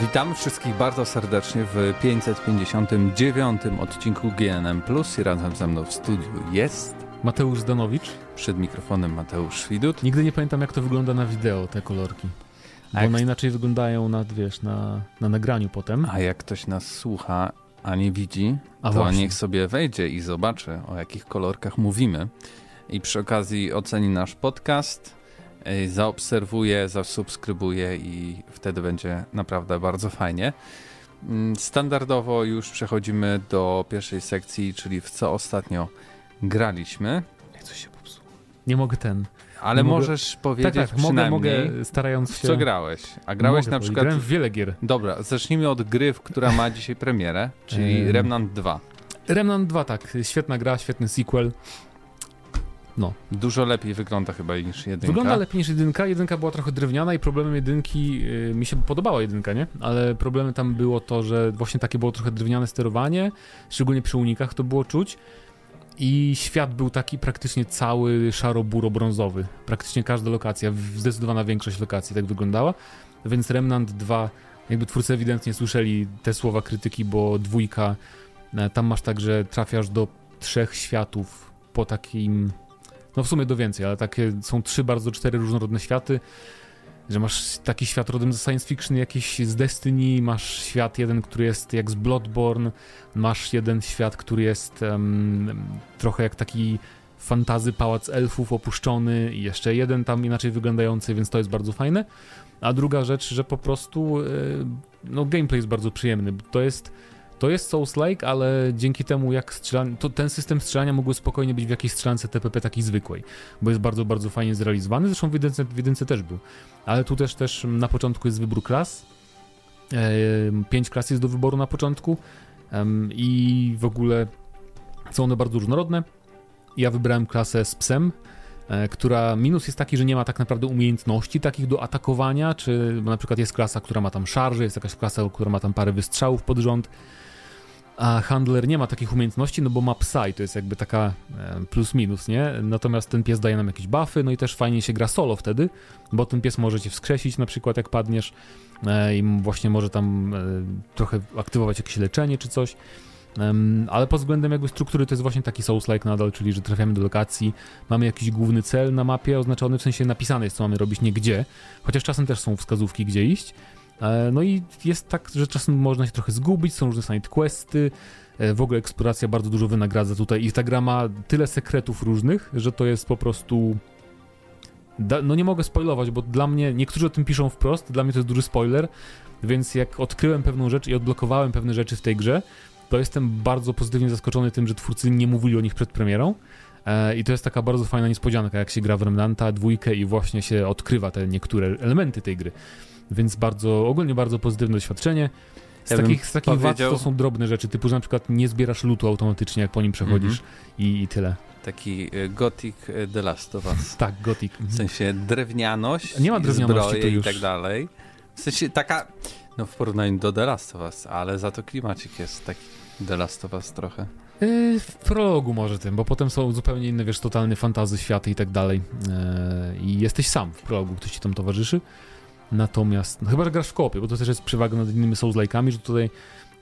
Witamy wszystkich bardzo serdecznie w 559 odcinku GNM Plus i razem ze mną w studiu jest Mateusz Zdanowicz. Przed mikrofonem Mateusz Widut. Nigdy nie pamiętam jak to wygląda na wideo, te kolorki. Bo jak... one inaczej wyglądają na, wiesz, na, na nagraniu potem. A jak ktoś nas słucha, a nie widzi, a to właśnie. niech sobie wejdzie i zobaczy o jakich kolorkach mówimy. I przy okazji oceni nasz podcast zaobserwuję, zasubskrybuję i wtedy będzie naprawdę bardzo fajnie. Mm, standardowo już przechodzimy do pierwszej sekcji, czyli w co ostatnio graliśmy. Jak coś się popsuło. Nie mogę ten. Ale możesz powiedzieć tak, tak, mogę, mogę, starając się... co grałeś. A grałeś mogę na przykład... Grałem w wiele gier. Dobra, zacznijmy od gry, która ma dzisiaj premierę, czyli Remnant 2. Remnant 2, tak. Świetna gra, świetny sequel. No. Dużo lepiej wygląda chyba niż jedynka. Wygląda lepiej niż jedynka. Jedynka była trochę drewniana i problemem jedynki, yy, mi się podobała jedynka, nie? Ale problemem tam było to, że właśnie takie było trochę drewniane sterowanie, szczególnie przy unikach to było czuć. I świat był taki praktycznie cały szaro-buro-brązowy. Praktycznie każda lokacja, zdecydowana większość lokacji tak wyglądała. Więc Remnant 2, jakby twórcy ewidentnie słyszeli te słowa krytyki, bo dwójka, e, tam masz tak, że trafiasz do trzech światów po takim no w sumie do więcej, ale takie są trzy bardzo cztery różnorodne światy, że masz taki świat rodem ze science fiction jakiś z Destiny, masz świat jeden, który jest jak z Bloodborne, masz jeden świat, który jest um, trochę jak taki fantazy pałac elfów opuszczony i jeszcze jeden tam inaczej wyglądający, więc to jest bardzo fajne. A druga rzecz, że po prostu e, no gameplay jest bardzo przyjemny. To jest to jest Souls-like, ale dzięki temu jak strzelan... to ten system strzelania mógłby spokojnie być w jakiejś strzelance TPP takiej zwykłej, bo jest bardzo, bardzo fajnie zrealizowany, zresztą w jedynce, w jedynce też był. Ale tu też, też na początku jest wybór klas, pięć klas jest do wyboru na początku i w ogóle są one bardzo różnorodne. Ja wybrałem klasę z psem, która minus jest taki, że nie ma tak naprawdę umiejętności takich do atakowania, czy na przykład jest klasa, która ma tam szarże, jest jakaś klasa, która ma tam parę wystrzałów pod rząd, a handler nie ma takich umiejętności, no bo ma psa i to jest jakby taka e, plus minus, nie? Natomiast ten pies daje nam jakieś buffy, no i też fajnie się gra solo wtedy, bo ten pies może cię wskrzesić na przykład jak padniesz e, i właśnie może tam e, trochę aktywować jakieś leczenie czy coś. Ale pod względem jakby struktury to jest właśnie taki Souls-like nadal, czyli że trafiamy do lokacji, mamy jakiś główny cel na mapie oznaczony, w sensie napisane jest co mamy robić, nie gdzie, chociaż czasem też są wskazówki gdzie iść, E, no i jest tak, że czasem można się trochę zgubić, są różne side questy, e, w ogóle eksploracja bardzo dużo wynagradza tutaj i ta gra ma tyle sekretów różnych, że to jest po prostu... no nie mogę spoilować, bo dla mnie, niektórzy o tym piszą wprost, dla mnie to jest duży spoiler, więc jak odkryłem pewną rzecz i odblokowałem pewne rzeczy w tej grze, to jestem bardzo pozytywnie zaskoczony tym, że twórcy nie mówili o nich przed premierą. E, I to jest taka bardzo fajna niespodzianka, jak się gra w Remnanta dwójkę i właśnie się odkrywa te niektóre elementy tej gry więc bardzo, ogólnie bardzo pozytywne doświadczenie. Z ja takich, z takich powiedział... wad to są drobne rzeczy, typu, że na przykład nie zbierasz lutu automatycznie, jak po nim przechodzisz mm -hmm. i, i, tyle. Taki e, Gothic e, The Last of Us. tak, Gothic. W sensie drewnianość, nie ma drewnianości zbroje i tak dalej. W sensie taka, no w porównaniu do The Last of Us, ale za to klimacik jest taki The Last of Us trochę. E, w prologu może tym, bo potem są zupełnie inne, wiesz, totalny fantazy, światy i tak dalej. I jesteś sam w prologu, ktoś ci tam towarzyszy. Natomiast, no chyba, że grasz w koopie, bo to też jest przewaga nad innymi Souls-like'ami, że tutaj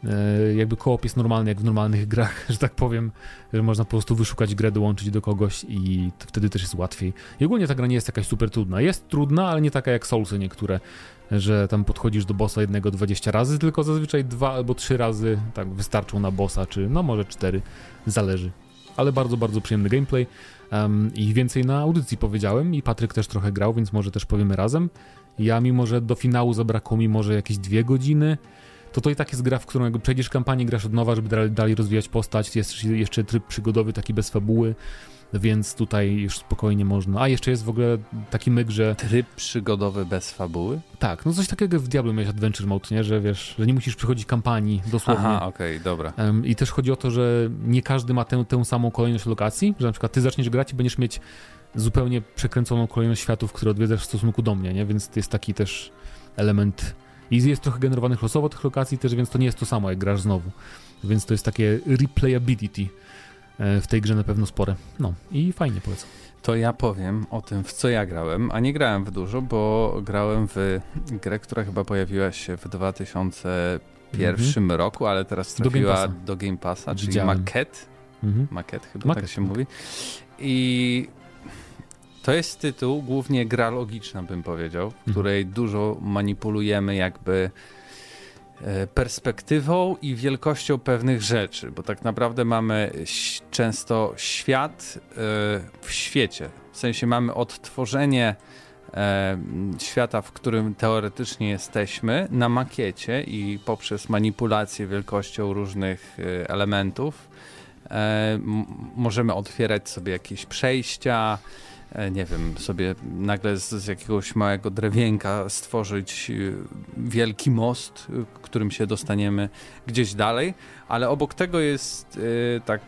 e, jakby koop jest normalny jak w normalnych grach, że tak powiem, że można po prostu wyszukać grę, dołączyć do kogoś i wtedy też jest łatwiej. I ogólnie ta gra nie jest jakaś super trudna. Jest trudna, ale nie taka jak Soulsy niektóre, że tam podchodzisz do bossa jednego 20 razy, tylko zazwyczaj dwa albo trzy razy tak wystarczą na bossa, czy no może cztery, zależy. Ale bardzo, bardzo przyjemny gameplay. Um, I więcej na audycji powiedziałem i Patryk też trochę grał, więc może też powiemy razem. Ja mimo, że do finału zabrakło mi może jakieś dwie godziny, to to i tak jest gra, w którą jakby przejdziesz kampanię, grasz od nowa, żeby dalej, rozwijać postać, jest jeszcze tryb przygodowy taki bez fabuły, więc tutaj już spokojnie można. A jeszcze jest w ogóle taki myk, że... Tryb przygodowy bez fabuły? Tak, no coś takiego w Diablo miałeś Adventure Mode, nie? Że wiesz, że nie musisz przychodzić kampanii dosłownie. Aha, okej, okay, dobra. Um, I też chodzi o to, że nie każdy ma tę, tę samą kolejność lokacji, że na przykład ty zaczniesz grać i będziesz mieć zupełnie przekręconą kolejność światów, które odwiedzasz w stosunku do mnie, nie? Więc jest taki też element i jest trochę generowanych losowo tych lokacji też, więc to nie jest to samo, jak grasz znowu. Więc to jest takie replayability w tej grze na pewno spore. No i fajnie polecam. to ja powiem o tym, w co ja grałem, a nie grałem w dużo, bo grałem w grę, która chyba pojawiła się w 2001 mhm. roku, ale teraz trafiła do Game Passa, do Game Passa czyli Maquette. Mhm. Maquette chyba Maquette. tak się mówi. I to jest tytuł, głównie gra logiczna bym powiedział, w mhm. której dużo manipulujemy jakby E, perspektywą i wielkością pewnych rzeczy, bo tak naprawdę mamy często świat e, w świecie. W sensie mamy odtworzenie e, świata, w którym teoretycznie jesteśmy, na makiecie i poprzez manipulację wielkością różnych elementów możemy otwierać sobie jakieś przejścia, E, nie wiem, sobie nagle z, z, jakiegoś małego drewienka stworzyć e, wielki most, e, którym się dostaniemy gdzieś dalej, ale obok tego jest tak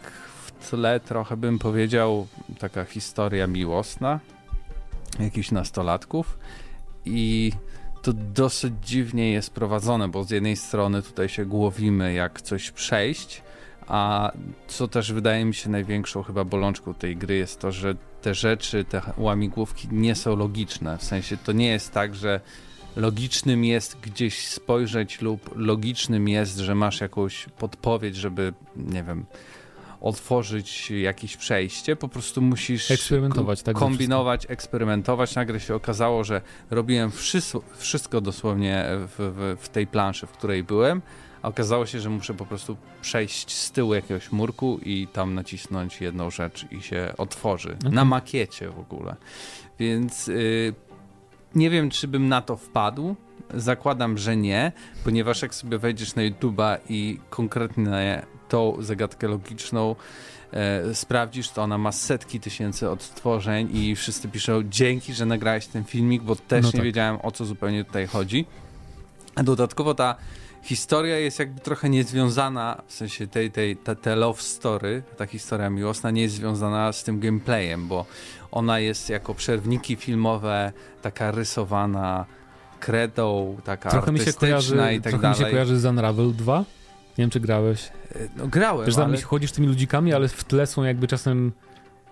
w tle trochę bym powiedział taka historia miłosna jakichś nastolatków i to dosyć dziwnie jest prowadzone, bo z jednej strony tutaj się głowimy jak coś przejść, a co też wydaje mi się największą chyba bolączką tej gry jest to, że te rzeczy, te łamigłówki nie są logiczne. W sensie to nie jest tak, że logicznym jest gdzieś spojrzeć lub logicznym jest, że masz jakąś podpowiedź, żeby, nie wiem, otworzyć jakieś przejście, po prostu musisz eksperymentować, tak, kombinować, eksperymentować. Nagle się okazało, że robiłem wszystko, wszystko dosłownie w, w, w tej planszy, w której byłem, a okazało się, że muszę po prostu przejść z tyłu jakiegoś murku i tam nacisnąć jedną rzecz i się otworzy. Okay. Na makiecie w ogóle. Więc yy, nie wiem, czy bym na to wpadł. Zakładam, że nie, ponieważ jak sobie wejdziesz na YouTube'a i konkretnie tą zagadkę logiczną e, sprawdzisz, to ona ma setki tysięcy odtworzeń i wszyscy piszą dzięki, że nagrałeś ten filmik, bo też no nie tak. wiedziałem o co zupełnie tutaj chodzi. A dodatkowo ta historia jest jakby trochę niezwiązana, w sensie tej, tej, ta, te love story, ta historia miłosna nie jest związana z tym gameplayem, bo ona jest jako przerwniki filmowe taka rysowana kredą, taka trochę mi się kojarzy, i tak trochę dalej. mi się kojarzy z Unravel 2. Nie wiem, czy grałeś. E, no grałem, Wiesz, ale... chodzisz tymi ludzikami, ale w tle są jakby czasem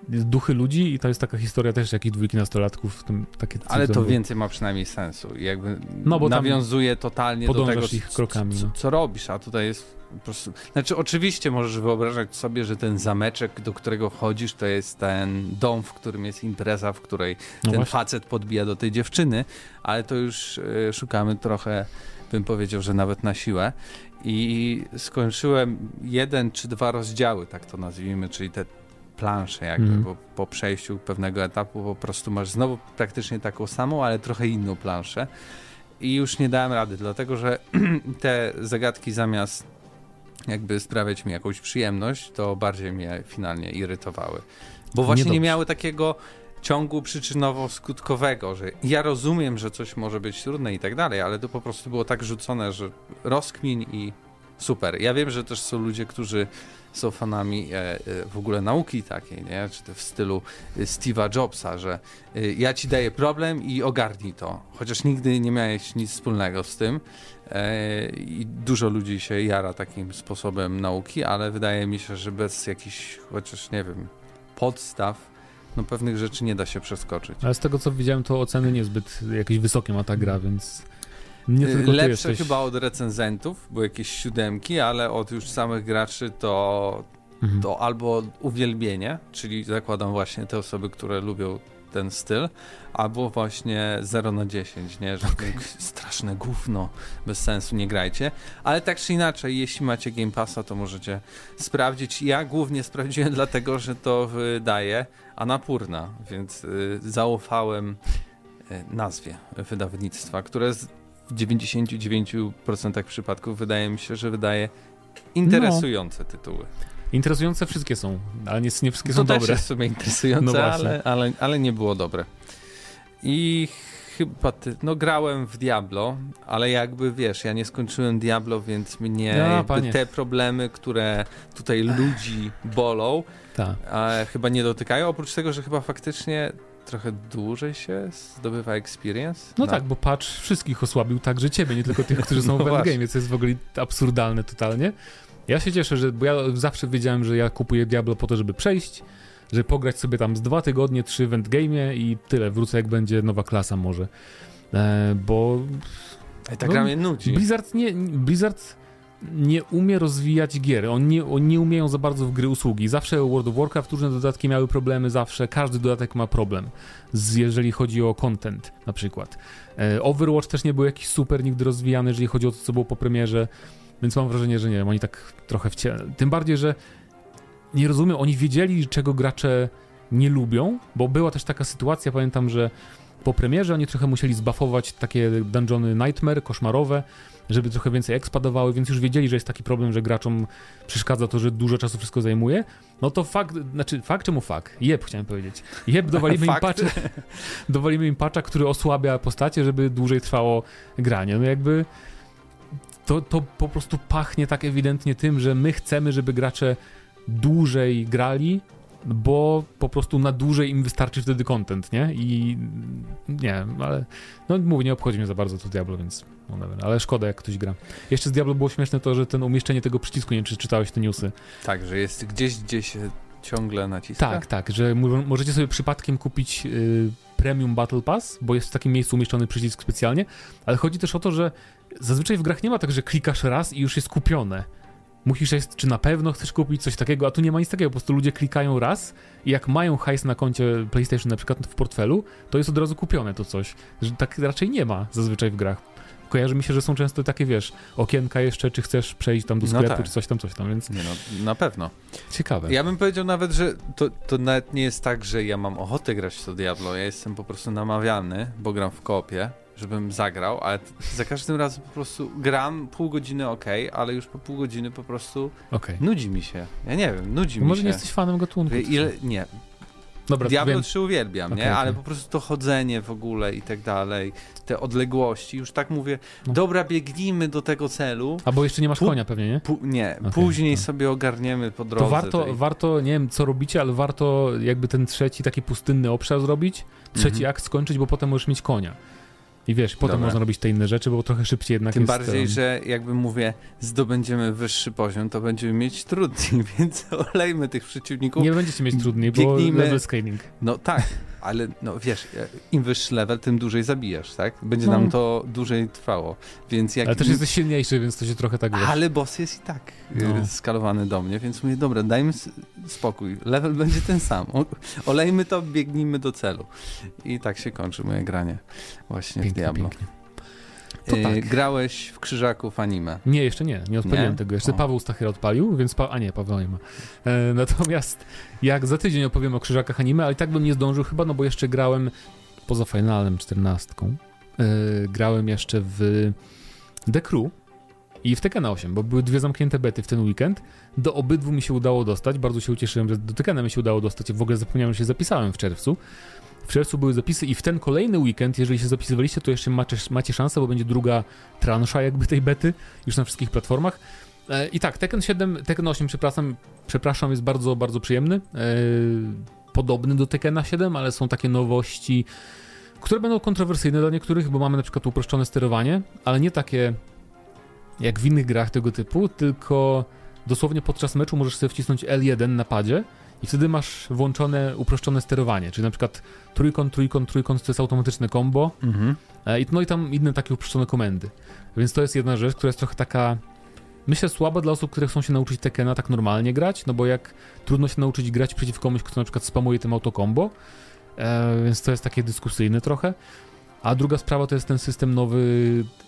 duchy ludzi i to jest taka historia też jakichś dwójki nastolatków. Tym, takie Ale to więcej ma przynajmniej sensu. Jakby no, bo nawiązuje totalnie do tego, ich krokami, co, no. co robisz, a tutaj jest po prostu... Znaczy oczywiście możesz wyobrażać sobie, że ten zameczek, do którego wchodzisz, to jest ten dom, w którym jest impreza, w której no ten właśnie. facet podbija do tej dziewczyny, ale to już y, szukamy trochę, bym powiedział, że nawet na siłę. I skończyłem jeden czy dwa rozdziały, tak to nazwijmy, czyli te planszę jakby, mm. bo po przejściu pewnego etapu po prostu masz znowu praktycznie taką samą, ale trochę inną planszę i już nie dałem rady, dlatego że te zagadki zamiast jakby sprawiać mi jakąś przyjemność, to bardziej mnie finalnie irytowały. Bo właśnie nie, nie miały takiego ciągu przyczynowo-skutkowego, że ja rozumiem, że coś może być trudne i tak dalej, ale to po prostu było tak rzucone, że rozkmin i super. Ja wiem, że też są ludzie, którzy są fanami e, e, w ogóle nauki takiej, nie? czy w stylu e, Steve'a Jobsa, że ja ci daję problem i ogarnij to. Chociaż nigdy nie miałeś nic wspólnego z tym i dużo ludzi się jara takim sposobem nauki, ale wydaje mi się, że bez jakichś, chociaż nie wiem, podstaw no pewnych rzeczy nie da się przeskoczyć. Ale z tego co widziałem, to oceny niezbyt jakieś wysokie ma ta gra, więc nie tylko Lepsze jesteś... chyba od recenzentów, bo jakieś siódemki, ale od już samych graczy to, mhm. to albo uwielbienie, czyli zakładam właśnie te osoby, które lubią ten styl, albo właśnie 0 na 10, nie? Że okay. straszne gówno, bez sensu, nie grajcie. Ale tak czy inaczej, jeśli macie Game Passa, to możecie sprawdzić. Ja głównie sprawdziłem dlatego, że to wydaje Anapurna, więc y, zaufałem y, nazwie wydawnictwa, które w 99% przypadków wydaje mi się, że wydaje interesujące no. tytuły. Interesujące wszystkie są, ale nie, nie wszystkie to są dobre. To jest w sumie interesujące, no ale, ale, ale nie było dobre. I chyba ty, no grałem w Diablo, ale jakby wiesz, ja nie skończyłem Diablo, więc mnie no, te problemy, które tutaj ludzi bolą, Ta. chyba nie dotykają. Oprócz tego, że chyba faktycznie trochę dłużej się zdobywa experience? No, no, tak, bo patch wszystkich osłabił, także ciebie, nie tylko tych, którzy są no w endgame, co jest w ogóle absurdalne totalnie. Ja się cieszę, że, bo ja zawsze wiedziałem, że ja kupuję Diablo po to, żeby przejść, że pograć sobie tam z dwa tygodnie, trzy w endgame'ie i tyle, wrócę jak będzie nowa klasa może. E, bo... I ta no, gra mnie nudzi. Blizzard nie... Blizzard nie umie rozwijać gier. On nie, oni nie umieją za bardzo w gry usługi. Zawsze World of Warcraft różne dodatki miały problemy, zawsze każdy dodatek ma problem, z, jeżeli chodzi o content na przykład. E, Overwatch też nie był jakiś super nigdy rozwijany, jeżeli chodzi o to, co było po premierze, więc mam wrażenie, że nie wiem, oni tak trochę wcię... Tym bardziej, że nie rozumiem, oni wiedzieli, czego gracze nie lubią, bo była też taka sytuacja, pamiętam, że po premierze oni trochę musieli zbafować takie dungeony Nightmare, koszmarowe, żeby trochę więcej ekspadawały, więc już wiedzieli, że jest taki problem, że graczom przeszkadza to, że dużo czasu wszystko zajmuje. No to fakt, znaczy fakt czemu fakt? Jeb chciałem powiedzieć. Jeb, dowalimy im patcha, dowalimy im patcha, który osłabia postacie, żeby dłużej trwało granie. No jakby to, to po prostu pachnie tak ewidentnie tym, że my chcemy, żeby gracze dłużej grali, bo po prostu na dłużej im wystarczy wtedy content, nie? I nie ale no mówię, nie obchodzi mnie za bardzo to Diablo, więc no dobra, ale szkoda jak ktoś gra. Jeszcze z Diablo było śmieszne to, że ten umieszczenie tego przycisku, nie wiem czy czytałeś te newsy. Tak, że jest gdzieś, gdzieś ciągle naciska. Tak, tak, że możecie sobie przypadkiem kupić y, Premium Battle Pass, bo jest w takim miejscu umieszczony przycisk specjalnie, ale chodzi też o to, że zazwyczaj w grach nie ma tak, że klikasz raz i już jest kupione musisz jest, czy na pewno chcesz kupić coś takiego, a tu nie ma nic takiego, po prostu ludzie klikają raz i jak mają hajs na koncie PlayStation na przykład w portfelu, to jest od razu kupione to coś, że tak raczej nie ma zazwyczaj w grach. Kojarzy mi się, że są często takie, wiesz, okienka jeszcze, czy chcesz przejść tam do no sklepu, no tak. czy coś tam, coś tam, więc... Nie no, na pewno. Ciekawe. Ja bym powiedział nawet, że to, to nawet nie jest tak, że ja mam ochotę grać w to Diablo, ja jestem po prostu namawiany, bo gram w kopie żebym zagrał, ale za każdym razem po prostu gram pół godziny ok, ale już po pół godziny po prostu okay. nudzi mi się. Ja nie wiem, nudzi no mi może się. Może nie jesteś fanem gatunku. Ile, nie. Dobra, Diablo wiem. 3 uwielbiam, okay, nie? Okay. Ale po prostu to chodzenie w ogóle i tak dalej, te odległości, już tak mówię, no. dobra, biegnijmy do tego celu. A bo jeszcze nie masz konia pewnie, nie? nie, później to. sobie ogarniemy po drodze. To warto, tej... warto, nie wiem co robicie, ale warto jakby ten trzeci taki pustynny obszar zrobić, trzeci -hmm. akt skończyć, bo potem możesz mieć konia. I wiesz, potem Dobra. można robić te inne rzeczy, bo trochę szybciej jednak Tym jest... bardziej, że jakby mówię, zdobędziemy wyższy poziom, to będziemy mieć trudniej, więc olejmy tych przeciwników. Nie będziecie mieć trudniej, Biegnijmy... bo level scaling. No tak, ale no wiesz, im wyższy level, tym dłużej zabijasz, tak? Będzie no. nam to dłużej trwało, więc jak... Ale też jesteś silniejszy, więc to się trochę tak... Wiesz. Ale boss jest i tak y, no. skalowany do mnie, więc mówię, dobra, dajmy spokój, level będzie ten sam. Olejmy to, biegnijmy do celu. I tak się kończy moje granie właśnie pięknie, Diablo. Pięknie. To y, tak. Grałeś w Krzyżaków anime? Nie, jeszcze nie. Nie odpaliłem nie? tego. Jeszcze o. Paweł Stachyra odpalił, więc... Pa... A nie, Paweł nie ma. E, natomiast jak za tydzień opowiem o Krzyżakach anime, ale i tak bym nie zdążył chyba, no bo jeszcze grałem poza finalem czternastką. E, grałem jeszcze w The Crew i w Tekken 8, bo były dwie zamknięte bety w ten weekend. Do obydwu mi się udało dostać. Bardzo się ucieszyłem, że do Tekkena mi się udało dostać. W ogóle zapomniałem, że się zapisałem w czerwcu. W czerwcu były zapisy i w ten kolejny weekend, jeżeli się zapisywaliście, to jeszcze macie, macie szansę, bo będzie druga transza jakby tej bety już na wszystkich platformach. E, I tak, Tekken 7, Tekken 8, przepraszam, przepraszam, jest bardzo, bardzo przyjemny. E, podobny do Tekkena 7, ale są takie nowości, które będą kontrowersyjne dla niektórych, bo mamy na przykład uproszczone sterowanie, ale nie takie jak w innych grach tego typu, tylko dosłownie podczas meczu możesz sobie wcisnąć L1 na padzie i wtedy masz włączone uproszczone sterowanie, czyli na przykład trójkąt, trójkąt, trójkąt to jest automatyczne combo mhm. E, no i tam inne takie uproszczone komendy. Więc to jest jedna rzecz, która jest trochę taka myślę słaba dla osób, które chcą się nauczyć Tekena tak normalnie grać, no bo jak trudno się nauczyć grać przeciw komuś, kto na przykład spamuje tym autokombo, e, więc to jest takie dyskusyjne trochę. A druga sprawa to jest ten system nowy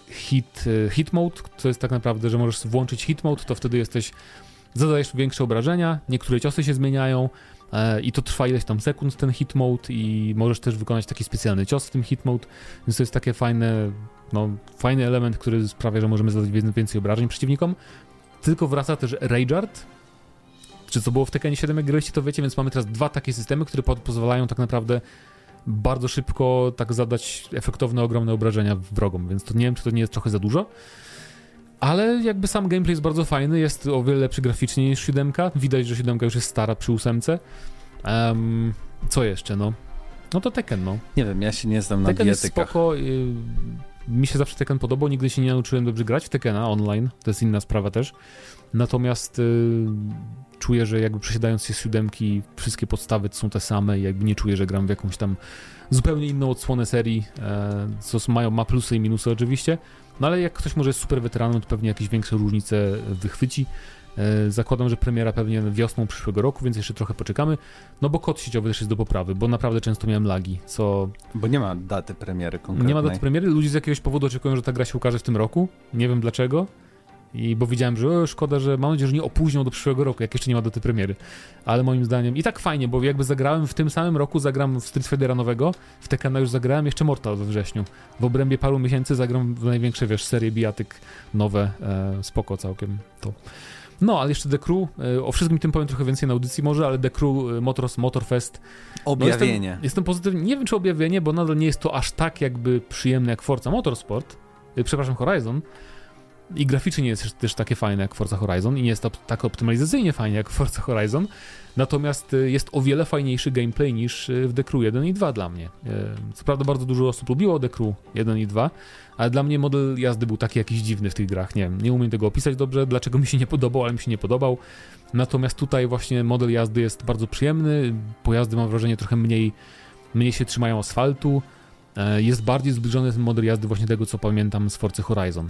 hit, e, hit mode, to jest tak naprawdę, że możesz włączyć hit mode, to wtedy jesteś zadajesz większe obrażenia, niektóre ciosy się zmieniają e, i to trwa ileś tam sekund ten hit mode i możesz też wykonać taki specjalny cios w tym hit mode, więc to jest takie fajne, no, fajny element, który sprawia, że możemy zadać więcej obrażeń przeciwnikom. Tylko wraca też Rageart, czy co było w Tekkenie 7, jak graliście, to wiecie, więc mamy teraz dwa takie systemy, które pozwalają tak naprawdę bardzo szybko tak zadać efektowne, ogromne obrażenia wrogom, więc to nie wiem, czy to nie jest trochę za dużo. Ale jakby sam gameplay jest bardzo fajny, jest o wiele lepszy graficznie niż 7. Widać, że 7 już jest stara przy 8. Um, co jeszcze, no? No to Tekken, no. Nie wiem, ja się nie znam na Tekken bietykach. jest spoko. Y, mi się zawsze Tekken podobał, nigdy się nie nauczyłem dobrze grać w Tekkena online, to jest inna sprawa też. Natomiast y, czuję, że jakby przesiadając się z siódemki, wszystkie podstawy są te same jakby nie czuję, że gram w jakąś tam zupełnie inną odsłonę serii, e, co mają, ma plusy i minusy oczywiście, no ale jak ktoś może jest super weteranem, to pewnie jakieś większe różnice wychwyci. E, zakładam, że premiera pewnie wiosną przyszłego roku, więc jeszcze trochę poczekamy. No bo kod sieciowy też jest do poprawy, bo naprawdę często miałem lagi, co... Bo nie ma daty premiery konkretnej. Nie ma daty premiery, ludzie z jakiegoś powodu oczekują, że ta gra się ukaże w tym roku. Nie wiem dlaczego. I bo widziałem, że o, szkoda, że mam nadzieję, że nie opóźnią do przyszłego roku, jak jeszcze nie ma daty premiery. Ale moim zdaniem i tak fajnie, bo jakby zagrałem w tym samym roku, zagram w Street Fightera nowego, w Tekkena już zagrałem jeszcze Mortal we wrześniu. W obrębie paru miesięcy zagram w największe, wiesz, serie bijatyk nowe, e, spoko całkiem to. No, ale jeszcze The Crew, e, o wszystkim tym powiem trochę więcej na audycji może, ale The Crew e, Motors, Motorfest. Objawienie. No jestem, jestem pozytywny, nie wiem czy objawienie, bo nadal nie jest to aż tak jakby przyjemne jak Forza Motorsport, e, przepraszam, Horizon, i graficznie nie jest też takie fajne jak Forza Horizon i nie jest to tak optymalizacyjnie fajnie jak Forza Horizon, natomiast jest o wiele fajniejszy gameplay niż w The Crew 1 i 2 dla mnie. Co prawda bardzo dużo osób lubiło The Crew 1 i 2, ale dla mnie model jazdy był taki jakiś dziwny w tych grach. Nie nie umiem tego opisać dobrze, dlaczego mi się nie podobał, ale mi się nie podobał. Natomiast tutaj właśnie model jazdy jest bardzo przyjemny. Pojazdy mam wrażenie trochę mniej, mniej się trzymają asfaltu. E, jest bardziej zbliżony ten model jazdy właśnie tego, co pamiętam z Forcy Horizon.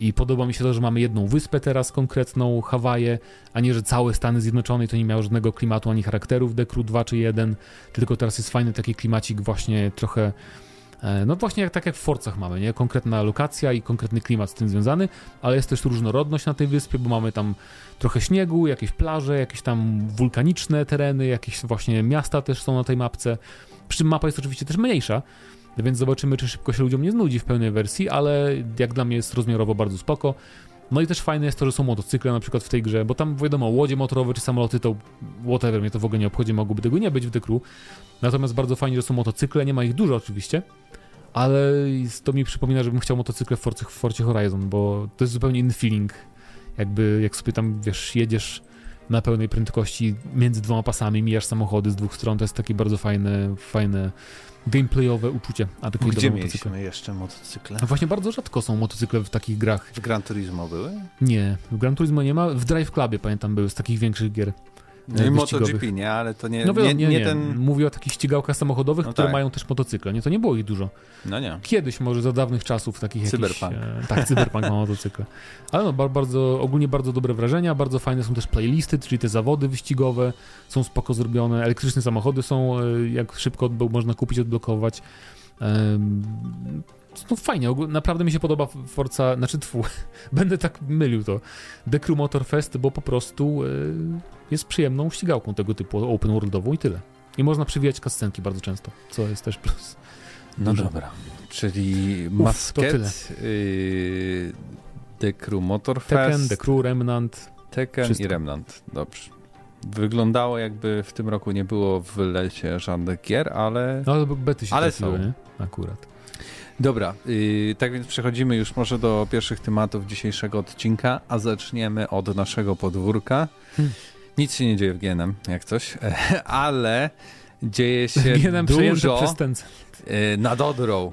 I podoba mi się to, że mamy jedną wyspę teraz konkretną, Hawaje, a nie, że całe Stany Zjednoczone to nie miało żadnego klimatu ani charakteru w Dekru 2 czy 1, tylko teraz jest fajny taki klimacik właśnie trochę no właśnie jak, tak jak w Forcach mamy, nie? Konkretna lokacja i konkretny klimat z tym związany, ale jest też różnorodność na tej wyspie, bo mamy tam trochę śniegu, jakieś plaże, jakieś tam wulkaniczne tereny, jakieś właśnie miasta też są na tej mapce. Przy czym mapa jest oczywiście też mniejsza, więc zobaczymy, czy szybko się ludziom nie znudzi w pełnej wersji, ale jak dla mnie jest rozmiarowo bardzo spoko. No i też fajne jest to, że są motocykle na przykład w tej grze, bo tam wiadomo, łodzie motorowe czy samoloty to whatever, mnie to w ogóle nie obchodzi, mogłoby tego nie być w Crew. Natomiast bardzo fajnie, że są motocykle, nie ma ich dużo oczywiście, ale to mi przypomina, żebym chciał motocykle w Forcie, w Forcie Horizon, bo to jest zupełnie inny feeling. Jakby jak sobie tam, wiesz, jedziesz na pełnej prędkości między dwoma pasami, mijasz samochody z dwóch stron, to jest takie bardzo fajne, fajne gameplayowe uczucie. A Gdzie mieliśmy jeszcze motocykle? No właśnie bardzo rzadko są motocykle w takich grach. W Gran Turismo były? Nie, w Gran Turismo nie ma. W Drive Clubie pamiętam były z takich większych gier. No i MotoGP, nie? Ale to nie, no, nie, nie, nie, ten... Mówię o takich ścigałkach samochodowych, no które tak. mają też motocykle. Nie, to nie było ich dużo. No nie. Kiedyś, może za dawnych czasów, takich Cyberpunk. Jakichś, e, tak, Cyberpunk ma motocykle. Ale no, bardzo, ogólnie bardzo dobre wrażenia, bardzo fajne są też playlisty, czyli te zawody wyścigowe są spoko zrobione, elektryczne samochody są, e, jak szybko można kupić, odblokować. No fajnie, naprawdę mi się podoba Forza, znaczy twu, będę tak mylił to, The Crew Motor Fest, bo po prostu e, jest przyjemną ścigałką tego typu open worldową i tyle. I można przywijać kascenki bardzo często, co jest też plus. No Dużo. dobra, czyli Masket, yy, The Crew Motorfest, Tekken, The Crew, Remnant. Tekken wszystko. i Remnant, dobrze. Wyglądało jakby w tym roku nie było w lecie żadnych gier, ale... No ale bety się ale są. nie? Akurat. Dobra, yy, tak więc przechodzimy już może do pierwszych tematów dzisiejszego odcinka, a zaczniemy od naszego podwórka. Hmm. Nic się nie dzieje w GNM, jak coś, ale dzieje się GNM dużo przez Tencent. Y, nad Odrą,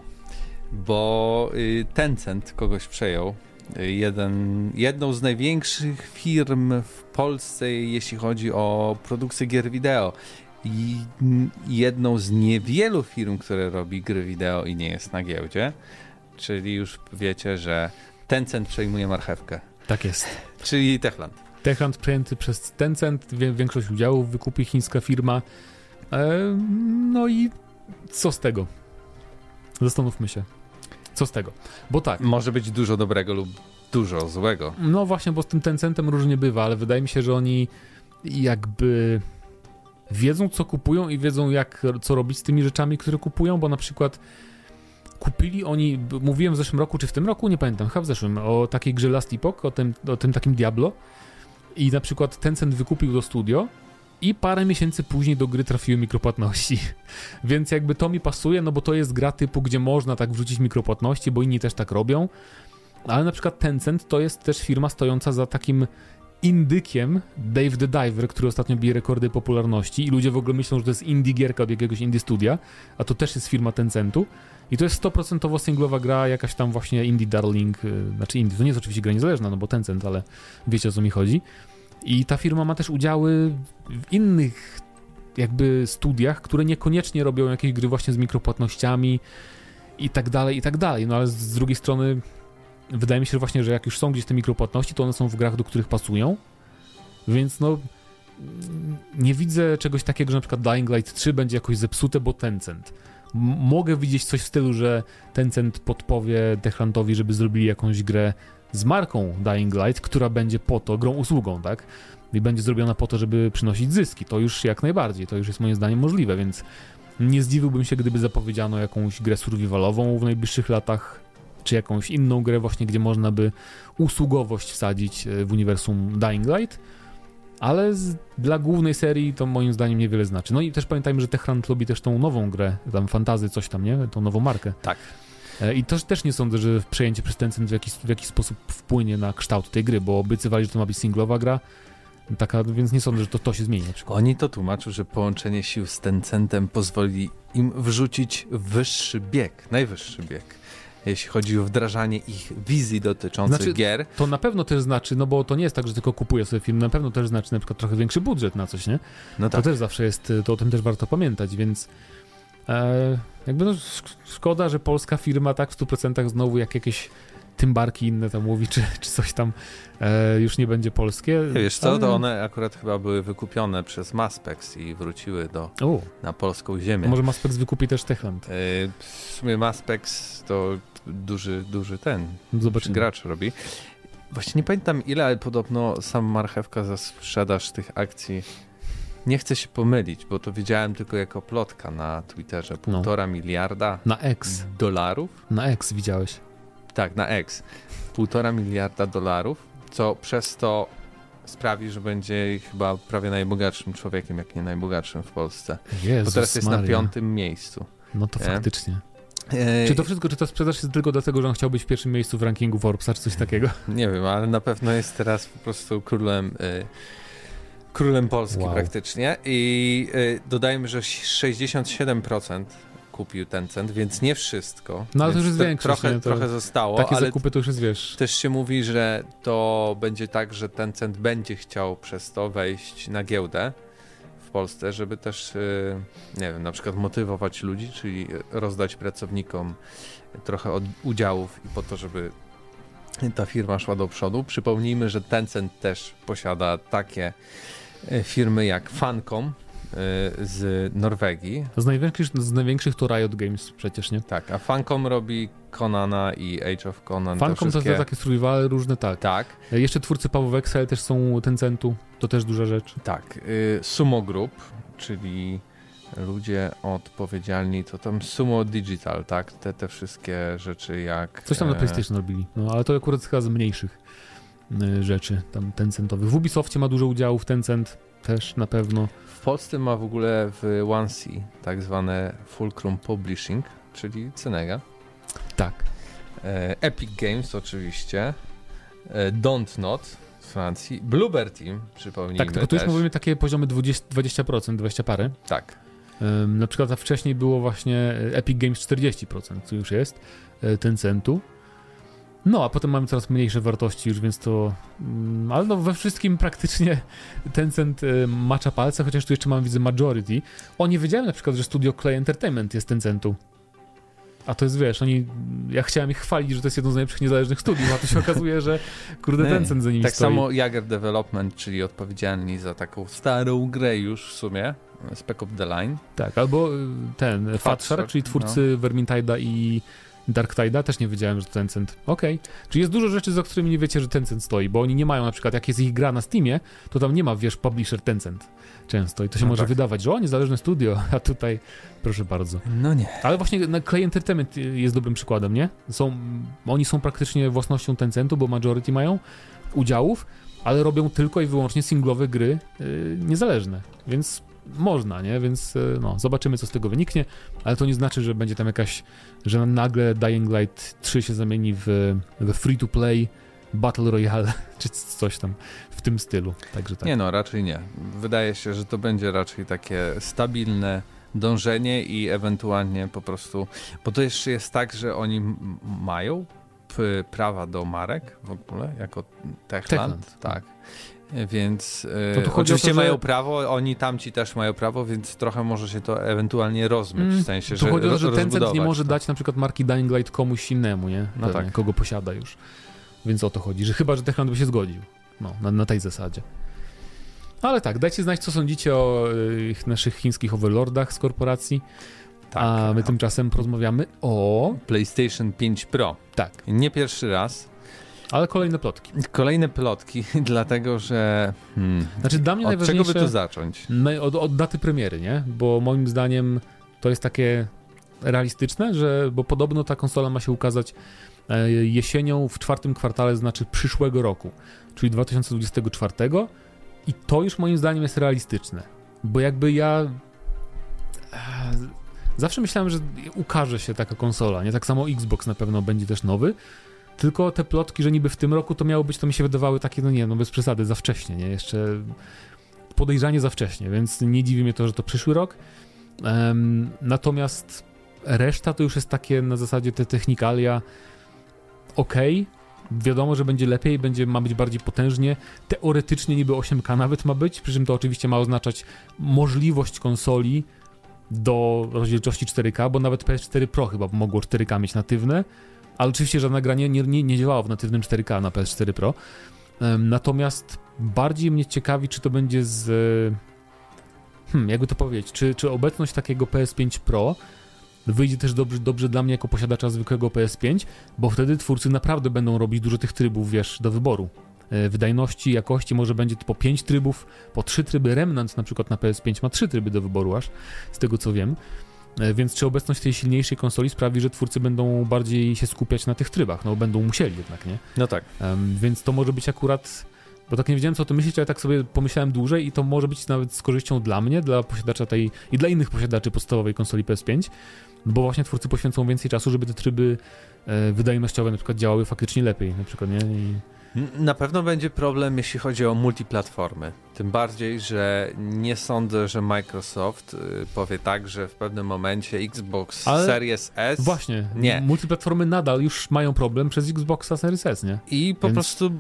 bo y, Tencent kogoś przejął. Y, jeden, jedną z największych firm w Polsce, jeśli chodzi o produkcję gier wideo. I jedną z niewielu firm, które robi gry wideo i nie jest na giełdzie. Czyli już wiecie, że Tencent przejmuje marchewkę. Tak jest. Czyli Techland. Techland przejęty przez Tencent, większość udziałów wykupi chińska firma. E, no i co z tego? Zastanówmy się. Co z tego? Bo tak. Może być dużo dobrego lub dużo złego. No właśnie, bo z tym Tencentem różnie bywa, ale wydaje mi się, że oni jakby wiedzą, co kupują i wiedzą, jak, co robić z tymi rzeczami, które kupują, bo na przykład kupili oni, mówiłem w zeszłym roku, czy w tym roku, nie pamiętam, chyba w zeszłym, o takiej grze Last Epoch, o tym, o tym takim Diablo, i na przykład Tencent wykupił to studio i parę miesięcy później do gry trafiły mikropłatności. Więc jakby to mi pasuje, no bo to jest gra typu, gdzie można tak wrzucić mikropłatności, bo inni też tak robią. Ale na przykład Tencent to jest też firma stojąca za takim indykiem Dave the Diver, który ostatnio bije rekordy popularności i ludzie w ogóle myślą, że to jest indie gierka od jakiegoś indie studia, a to też jest firma Tencentu. I to jest 100% singlowa gra, jakaś tam właśnie indie darling, y, znaczy indie, to nie jest oczywiście gra niezależna, no bo Tencent, ale wiecie o co mi chodzi. I ta firma ma też udziały w innych jakby studiach, które niekoniecznie robią jakieś gry właśnie z mikropłatnościami i tak dalej, i tak dalej. No ale z drugiej strony wydaje mi się że właśnie, że jak już są gdzieś te mikropłatności, to one są w grach, do których pasują. Więc no nie widzę czegoś takiego, że na przykład Dying Light 3 będzie jakoś zepsute, bo Tencent. Mogę widzieć coś w stylu, że Tencent podpowie Techlandowi, żeby zrobili jakąś grę z marką Dying Light, która będzie po to grą usługą, tak? I będzie zrobiona po to, żeby przynosić zyski. To już jak najbardziej, to już jest moim zdaniem możliwe, więc nie zdziwiłbym się, gdyby zapowiedziano jakąś grę survivalową w najbliższych latach, czy jakąś inną grę właśnie, gdzie można by usługowość wsadzić e, w uniwersum Dying Light, ale z, dla głównej serii to moim zdaniem niewiele znaczy. No i też pamiętajmy, że Techland lubi też tą nową grę, tam fantazy coś tam, nie? Tą nową markę. Tak. E, I to też nie sądzę, że przejęcie przez Tencent w jakiś, w jakiś sposób wpłynie na kształt tej gry, bo obiecywali, że to ma być singlowa gra, taka, więc nie sądzę, że to, to się zmieni. Oni to tłumaczą, że połączenie sił z Tencentem pozwoli im wrzucić wyższy bieg, najwyższy bieg jeśli chodzi o wdrażanie ich wizji dotyczących znaczy, gier. To na pewno też znaczy, no bo to nie jest tak, że tylko kupuję sobie film, na pewno też znaczy na przykład trochę większy budżet na coś, nie? No tak. To też zawsze jest, to o tym też warto pamiętać, więc e, jakby no szkoda, że polska firma tak w 100% znowu jak jakieś tymbarki inne tam mówi, czy, czy coś tam e, już nie będzie polskie. Wiesz co, ale... to one akurat chyba były wykupione przez Maspex i wróciły do, U. na polską ziemię. A może Maspex wykupi też Techland? E, w sumie Maspex to duży, duży ten Zobaczymy. gracz robi. Właśnie nie pamiętam ile, ale podobno sam marchewka za sprzedaż tych akcji nie chcę się pomylić, bo to widziałem tylko jako plotka na Twitterze. No. Półtora no. miliarda na X dolarów. Na X widziałeś. Tak, na X. Półtora miliarda dolarów, co przez to sprawi, że będzie chyba prawie najbogatszym człowiekiem, jak nie najbogatszym w Polsce. Jezus bo teraz jest Maria. na piątym miejscu. No to nie? faktycznie. Czy to wszystko, czy ta sprzedaż jest tylko dlatego, że on chciał być w pierwszym miejscu w rankingu Forbesa, czy coś takiego? Nie wiem, ale na pewno jest teraz po prostu królem, y, królem Polski wow. praktycznie. I y, dodajmy, że 67% kupił ten cent, więc nie wszystko. No ale to już jest większość. Trochę, trochę zostało. Takie ale zakupy to już jest, wiesz. Też się mówi, że to będzie tak, że ten cent będzie chciał przez to wejść na giełdę w Polsce, żeby też, y, nie wiem, na przykład motywować ludzi, czyli rozdać pracownikom trochę od udziałów i po to, żeby ta firma szła do przodu. Przypomnijmy, że Tencent też posiada takie y, firmy jak Fancom, Y, z Norwegii. Z największych, z największych to Riot Games przecież, nie? Tak, a Funcom robi Conana i Age of Conan. Funcom to wszystkie... to takie survival różne, tak. Tak. Jeszcze twórcy Paweł Excel też są Tencentu, to też duża rzecz. Tak. Y, Sumo Group, czyli ludzie odpowiedzialni, to tam Sumo Digital, tak? Te, te wszystkie rzeczy jak... Coś tam na e, PlayStation robili, no ale to akurat chyba z mniejszych y, rzeczy tam Tencentowych. W Ubisoftie ma dużo udziałów, Tencent też na pewno. W Polsce ma w ogóle w OneC tak zwane Fulcrum Publishing, czyli Cenega. Tak. E, Epic Games oczywiście, e, Don't Not z Francji, Bluebird Team, przypomnijmy Tak, tylko tu już mówimy takie poziomy 20%, 20%, 20 parę. Tak. na przykład wcześniej było właśnie Epic Games 40%, co już jest, e, Tencentu. No, a potem mamy coraz mniejsze wartości już, więc to... Mm, ale no we wszystkim praktycznie Tencent macza palce, chociaż tu jeszcze mam, widzę, Majority. O, nie wiedziałem na przykład, że studio Clay Entertainment jest Tencentu. A to jest, wiesz, oni... Ja chciałem ich chwalić, że to jest jedno z najlepszych niezależnych studiów, a tu się okazuje, że kurde, Nie, Tencent za nimi Tak stoi. samo Jager Development, czyli odpowiedzialni za taką starą grę już w sumie, Spec of the Line. Tak, albo y, ten, Fatshark, czyli twórcy no. Vermintide'a i Dark Tide'a też nie wiedziałem, że Tencent. Okej. Okay. Czyli jest dużo rzeczy, za którymi nie wiecie, że Tencent stoi, bo oni nie mają na przykład, jak jest ich gra na Steamie, to tam nie ma, wiesz, publisher Tencent często i to się no może tak. wydawać, że o, niezależne studio, a tutaj proszę bardzo. No nie. Ale właśnie na Clay Entertainment jest dobrym przykładem, nie? Są, oni są praktycznie własnością Tencentu, bo majority mają udziałów, ale robią tylko i wyłącznie singlowe gry yy, niezależne, więc można, nie? Więc e, no, zobaczymy, co z tego wyniknie, ale to nie znaczy, że będzie tam jakaś, że nagle Dying Light 3 się zamieni w, w free-to-play Battle Royale, czy coś tam w tym stylu. Także tak. Nie no, raczej nie. Wydaje się, że to będzie raczej takie stabilne dążenie i ewentualnie po prostu, bo to jeszcze jest tak, że oni mają prawa do marek w ogóle, jako Techland, Techland. tak. Więc to e, oczywiście to, że... mają prawo, oni tamci też mają prawo, więc trochę może się to ewentualnie rozmyć, mm, w sensie, że chodzi o to, że Tencent nie może dać na przykład marki Dying Light komuś innemu, nie? No tak. kogo posiada już. Więc o to chodzi, że chyba, że Techland by się zgodził. No, na, na tej zasadzie. Ale tak, dajcie znać, co sądzicie o y, naszych chińskich overlordach z korporacji. Tak. A my tymczasem porozmawiamy o... PlayStation 5 Pro. Tak. Nie pierwszy raz. Ale kolejne plotki. Kolejne plotki, dlatego że. Hmm, znaczy, dla mnie od czego by tu zacząć? Od, od, daty premiery, nie? Bo moim zdaniem to jest takie realistyczne, że bo podobno ta konsola ma się ukazać e, jesienią w czwartym kwartale, znaczy przyszłego roku, czyli 2024. I to już moim zdaniem jest realistyczne. Bo jakby ja. E, zawsze myślałem, że ukaże się taka konsola, nie? Tak samo Xbox na pewno będzie też nowy. Tylko te plotki, że niby w tym roku to miało być, to mi się wydawały takie, no nie, no bez przesady, za wcześnie, nie? Jeszcze podejrzanie za wcześnie, więc nie dziwi mnie to, że to przyszły rok. Um, natomiast reszta to już jest takie na zasadzie te technikalia ok, wiadomo, że będzie lepiej, będzie, ma być bardziej potężnie. Teoretycznie niby 8K nawet ma być, przy czym to oczywiście ma oznaczać możliwość konsoli do rozdzielczości 4K, bo nawet PS4 Pro chyba mogło 4K mieć natywne, ale oczywiście żadne granie nie, nie, nie działało w natywnym 4K na PS4 Pro. Natomiast bardziej mnie ciekawi, czy to będzie z. Hmm, jakby to powiedzieć, czy, czy obecność takiego PS5 Pro wyjdzie też dobrze, dobrze dla mnie jako posiadacza zwykłego PS5, bo wtedy twórcy naprawdę będą robić dużo tych trybów, wiesz, do wyboru. E, wydajności, jakości może będzie po 5 trybów, po 3 tryby. Remnant na przykład na PS5 ma 3 tryby do wyboru aż, z tego co wiem. E, więc czy obecność tej silniejszej konsoli sprawi, że twórcy będą bardziej się skupiać na tych trybach? No będą musieli jednak, nie? No tak. Więc to może być akurat bo tak nie wiedziałem, co o tym myśleć, ale tak sobie pomyślałem dłużej i to może być nawet z korzyścią dla mnie, dla posiadacza tej i dla innych posiadaczy podstawowej konsoli PS5, bo właśnie twórcy poświęcą więcej czasu, żeby te tryby e, wydajnościowe na przykład działały faktycznie lepiej, na przykład, nie? I... Na pewno będzie problem, jeśli chodzi o multiplatformy. Tym bardziej, że nie sądzę, że Microsoft y, powie tak, że w pewnym momencie Xbox Ale Series S. Właśnie, nie. Multiplatformy nadal już mają problem przez Xboxa Series S, nie? I po Więc... prostu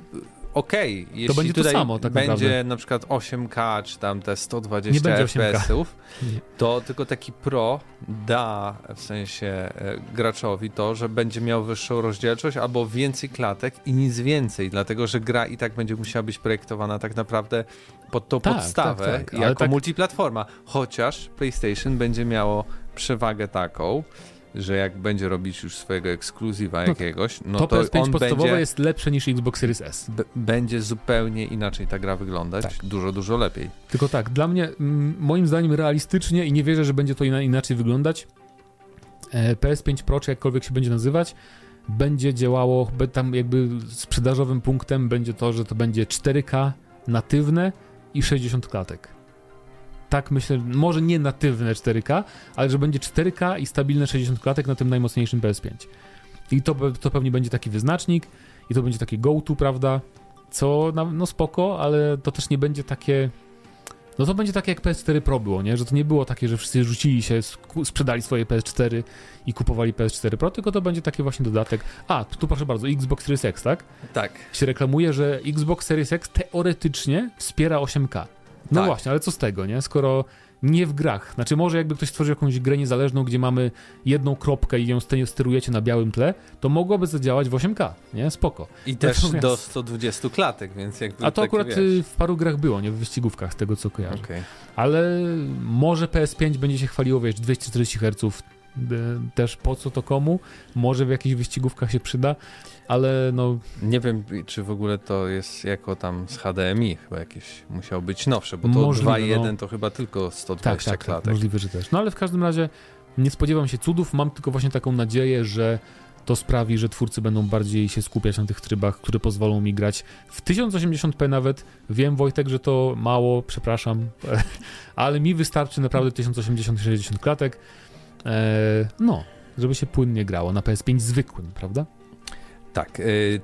okej, okay, jeśli to będzie tutaj to samo, tak będzie naprawdę. na przykład 8K, czy tam te 120 FPS-ów, to tylko taki Pro da w sensie e, graczowi to, że będzie miał wyższą rozdzielczość albo więcej klatek i nic więcej, dlatego że gra i tak będzie musiała być projektowana tak naprawdę pod tą tak, podstawę tak, tak. jako tak... multiplatforma, chociaż PlayStation będzie miało przewagę taką, że jak będzie robić już swojego ekskluzywa no jakiegoś, no to, to PS5 on podstawowe będzie, jest lepsze niż Xbox Series S. będzie zupełnie inaczej ta gra wyglądać, tak. dużo, dużo lepiej. Tylko tak, dla mnie, moim zdaniem realistycznie i nie wierzę, że będzie to inaczej wyglądać, e, PS5 Pro, czy jakkolwiek się będzie nazywać, będzie działało, tam jakby sprzedażowym punktem będzie to, że to będzie 4K natywne i 60 klatek tak myślę, może nie natywne 4K, ale że będzie 4K i stabilne 60 klatek na tym najmocniejszym PS5. I to, to pewnie będzie taki wyznacznik i to będzie takie go-to, prawda? Co, no spoko, ale to też nie będzie takie... No to będzie takie jak PS4 Pro było, nie? Że to nie było takie, że wszyscy rzucili się, sprzedali swoje PS4 i kupowali PS4 Pro, tylko to będzie taki właśnie dodatek. A, tu proszę bardzo, Xbox Series X, tak? Tak. Się reklamuje, że Xbox Series X teoretycznie wspiera 8K. No tak. właśnie, ale co z tego, nie? Skoro nie w grach. Znaczy, może jakby ktoś stworzył jakąś grę niezależną, gdzie mamy jedną kropkę i ją sterujecie na białym tle, to mogłoby zadziałać w 8K, nie? Spoko. I też Natomiast... do 120 klatek, więc jakby. A to akurat wiesz. Y, w paru grach było, nie? W wyścigówkach, z tego co kojarzę. Okay. Ale może PS5 będzie się chwaliło, wiesz, 240 Hz też po co to komu, może w jakichś wyścigówkach się przyda, ale no... Nie wiem, czy w ogóle to jest jako tam z HDMI chyba jakieś musiało być nowsze, bo to 2.1 no. to chyba tylko 120 tak, tak, klatek. Tak, możliwe, że też. No ale w każdym razie nie spodziewam się cudów, mam tylko właśnie taką nadzieję, że to sprawi, że twórcy będą bardziej się skupiać na tych trybach, które pozwolą mi grać w 1080p nawet. Wiem, Wojtek, że to mało, przepraszam, ale mi wystarczy naprawdę 1080-60 klatek. Eee, no, żeby się płynnie grało na PS5 zwykłym, prawda? Tak. Y,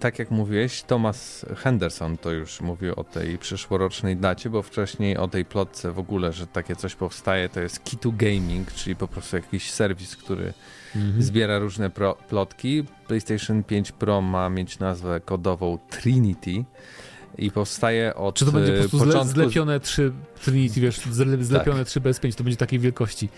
tak jak mówiłeś, Thomas Henderson to już mówił o tej przyszłorocznej dacie, bo wcześniej o tej plotce w ogóle, że takie coś powstaje, to jest Key2 Gaming, czyli po prostu jakiś serwis, który mhm. zbiera różne pro, plotki. PlayStation 5 Pro ma mieć nazwę kodową Trinity i powstaje od Czy to będzie po prostu początku... zlepione 3 Trinity, wiesz, zlepione tak. 3 PS5, to będzie takiej wielkości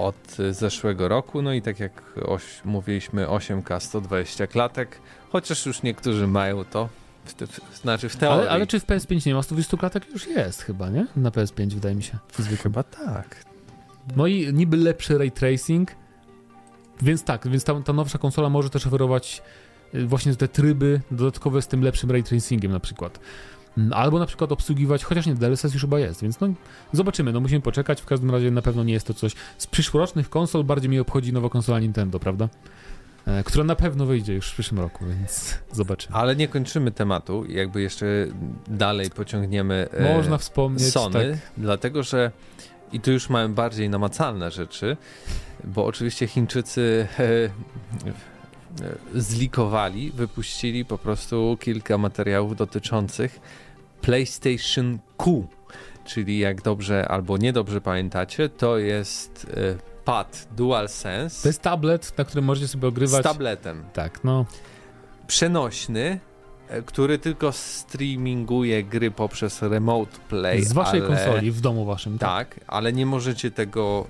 od zeszłego roku. No i tak jak oś, mówiliśmy, 8K 120 klatek, chociaż już niektórzy mają to. W te, w, znaczy w teorii. Ale, ale, czy w PS5 nie ma 120 klatek? Już jest chyba, nie? Na PS5 wydaje mi się. Chyba tak. No i niby lepszy ray tracing, więc tak, więc ta, ta nowsza konsola może też oferować y, właśnie te tryby dodatkowe z tym lepszym ray tracingiem na przykład. Mm, albo na przykład obsługiwać, chociaż nie, DLSS już chyba jest, więc no zobaczymy, no musimy poczekać, w każdym razie na pewno nie jest to coś. Z przyszłorocznych konsol bardziej mnie obchodzi nowa konsola Nintendo, prawda? E, która na pewno wyjdzie już w przyszłym roku, więc zobaczymy. Ale nie kończymy tematu, jakby jeszcze dalej pociągniemy e, Można wspomnieć, Sony, tak. dlatego że i tu już mamy bardziej namacalne rzeczy, bo oczywiście Chińczycy e, zlikowali, wypuścili po prostu kilka materiałów dotyczących PlayStation Q, czyli jak dobrze albo niedobrze pamiętacie, to jest e, pad DualSense. To jest tablet, na którym możecie sobie ogrywać. Z tabletem. Tak, no. Przenośny, e, który tylko streaminguje gry poprzez Remote Play. Z waszej ale... konsoli, w domu waszym. Tak? tak, ale nie możecie tego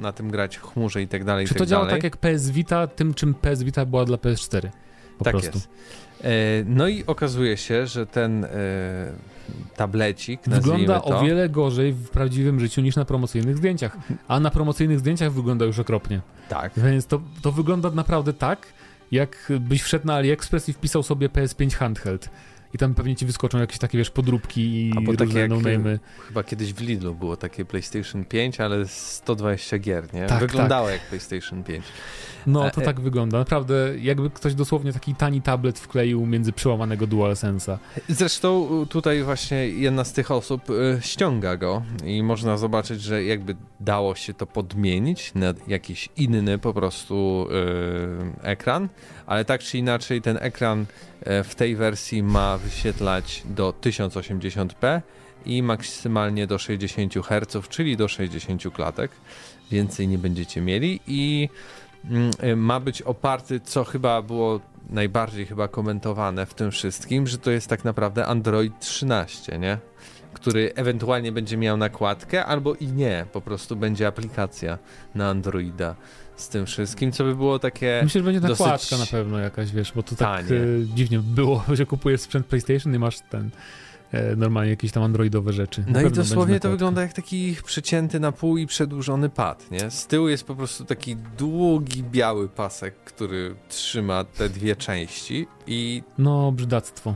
na tym grać chmurze i tak dalej. Czy to tak działa tak jak PS Vita, tym czym PS Vita była dla PS4? Po tak prostu. jest. E, no i okazuje się, że ten e, tablecik, Wygląda to, o wiele gorzej w prawdziwym życiu niż na promocyjnych zdjęciach. A na promocyjnych zdjęciach wygląda już okropnie. Tak. Więc to, to wygląda naprawdę tak, jakbyś wszedł na AliExpress i wpisał sobie PS5 handheld i tam pewnie ci wyskoczą jakieś takie, wiesz, podróbki i Albo różne no Chyba kiedyś w Lidlu było takie PlayStation 5, ale 120 gier, nie? Tak, Wyglądało tak. jak PlayStation 5. No, to e, tak wygląda. Naprawdę, jakby ktoś dosłownie taki tani tablet wkleił między przełamanego DualSense'a. Zresztą tutaj właśnie jedna z tych osób y, ściąga go i można zobaczyć, że jakby dało się to podmienić na jakiś inny po prostu y, ekran, ale tak czy inaczej ten ekran w tej wersji ma wyświetlać do 1080p i maksymalnie do 60 Hz, czyli do 60 klatek. Więcej nie będziecie mieli i Mm, y, ma być oparty, co chyba było najbardziej chyba komentowane w tym wszystkim, że to jest tak naprawdę Android 13, nie? Który ewentualnie będzie miał nakładkę, albo i nie, po prostu będzie aplikacja na Androida z tym wszystkim, co by było takie. Myślę, że będzie nakładka na pewno jakaś, wiesz, bo to tak y, dziwnie było, że kupujesz sprzęt PlayStation i masz ten E, normalnie jakieś tam androidowe rzeczy. No i dosłownie to wygląda jak taki przycięty na pół i przedłużony pad, nie? Z tyłu jest po prostu taki długi, biały pasek, który trzyma te dwie części i... No, brzydactwo.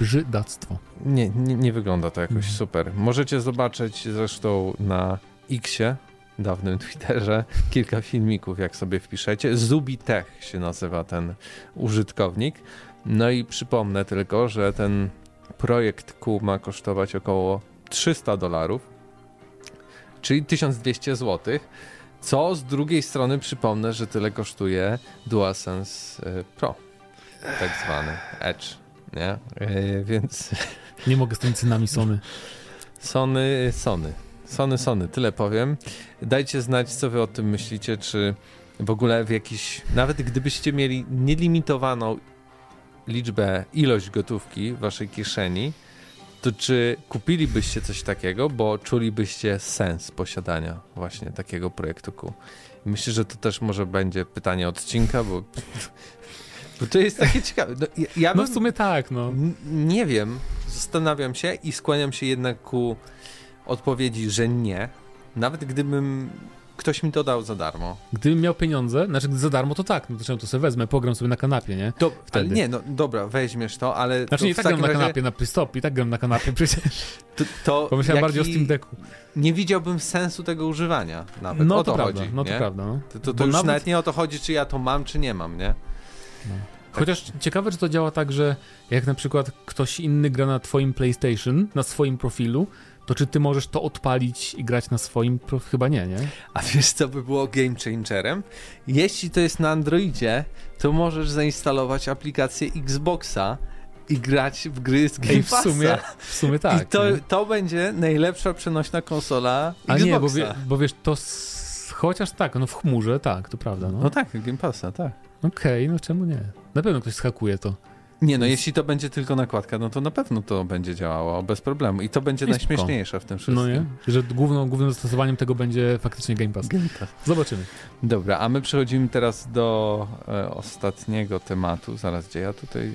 Brzydactwo. Nie, nie, nie wygląda to jakoś mhm. super. Możecie zobaczyć zresztą na Xie, dawnym Twitterze, kilka filmików, jak sobie wpiszecie. Zubitech się nazywa ten użytkownik. No i przypomnę tylko, że ten projekt Q ma kosztować około 300 dolarów, czyli 1200 zł. Co z drugiej strony przypomnę, że tyle kosztuje DualSense e, Pro, tak zwany Edge, nie? Yy, więc... Nie mogę z tymi cenami Sony. Sony, Sony. Sony, Sony, tyle powiem. Dajcie znać, co wy o tym myślicie, czy w ogóle w jakiś, nawet gdybyście mieli nielimitowaną liczbę, ilość gotówki w waszej kieszeni, to czy kupilibyście coś takiego, bo czulibyście sens posiadania właśnie takiego projektu Q? Myślę, że to też może będzie pytanie odcinka, bo, bo to jest takie ciekawe. No, ja, ja no w sumie tak, no. Nie wiem, zastanawiam się i skłaniam się jednak ku odpowiedzi, że nie. Nawet gdybym ktoś mi to dał za darmo. Gdybym miał pieniądze, znaczy za darmo to tak, no to, to sobie wezmę, pogram sobie na kanapie, nie? To, Wtedy. Ale nie, no dobra, weźmiesz to, ale... Znaczy to nie tak gram na kanapie, na stop, i tak gram na kanapie przecież. To, to Pomyślałem bardziej o Steam Decku. Nie widziałbym sensu tego używania nawet, no, o to, to prawda, chodzi. No to nie? prawda, no. To, to, to już nawet... nawet... nie o to chodzi, czy ja to mam, czy nie mam, nie? No. Chociaż ciekawe, czy to działa tak, że jak na przykład ktoś inny gra na twoim PlayStation, na swoim profilu, to czy ty możesz to odpalić i grać na swoim? Chyba nie, nie? A wiesz, co by było game changerem? Jeśli to jest na Androidzie, to możesz zainstalować aplikację Xboxa i grać w gry z Game Passa. W sumie, w sumie tak. I to, to będzie najlepsza przenośna konsola A Xboxa. nie, bo, wie, bo wiesz, to s... chociaż tak, no w chmurze, tak, to prawda. No, no tak, Game Passa, tak. Okej, okay, no czemu nie? Na pewno ktoś skakuje to. Nie, no jeśli to będzie tylko nakładka, no to na pewno to będzie działało bez problemu. I to będzie najśmieszniejsze w tym wszystkim. No nie? Że główną, głównym zastosowaniem tego będzie faktycznie Game Pass. Game Pass. Zobaczymy. Dobra, a my przechodzimy teraz do e, ostatniego tematu. Zaraz, gdzie ja tutaj...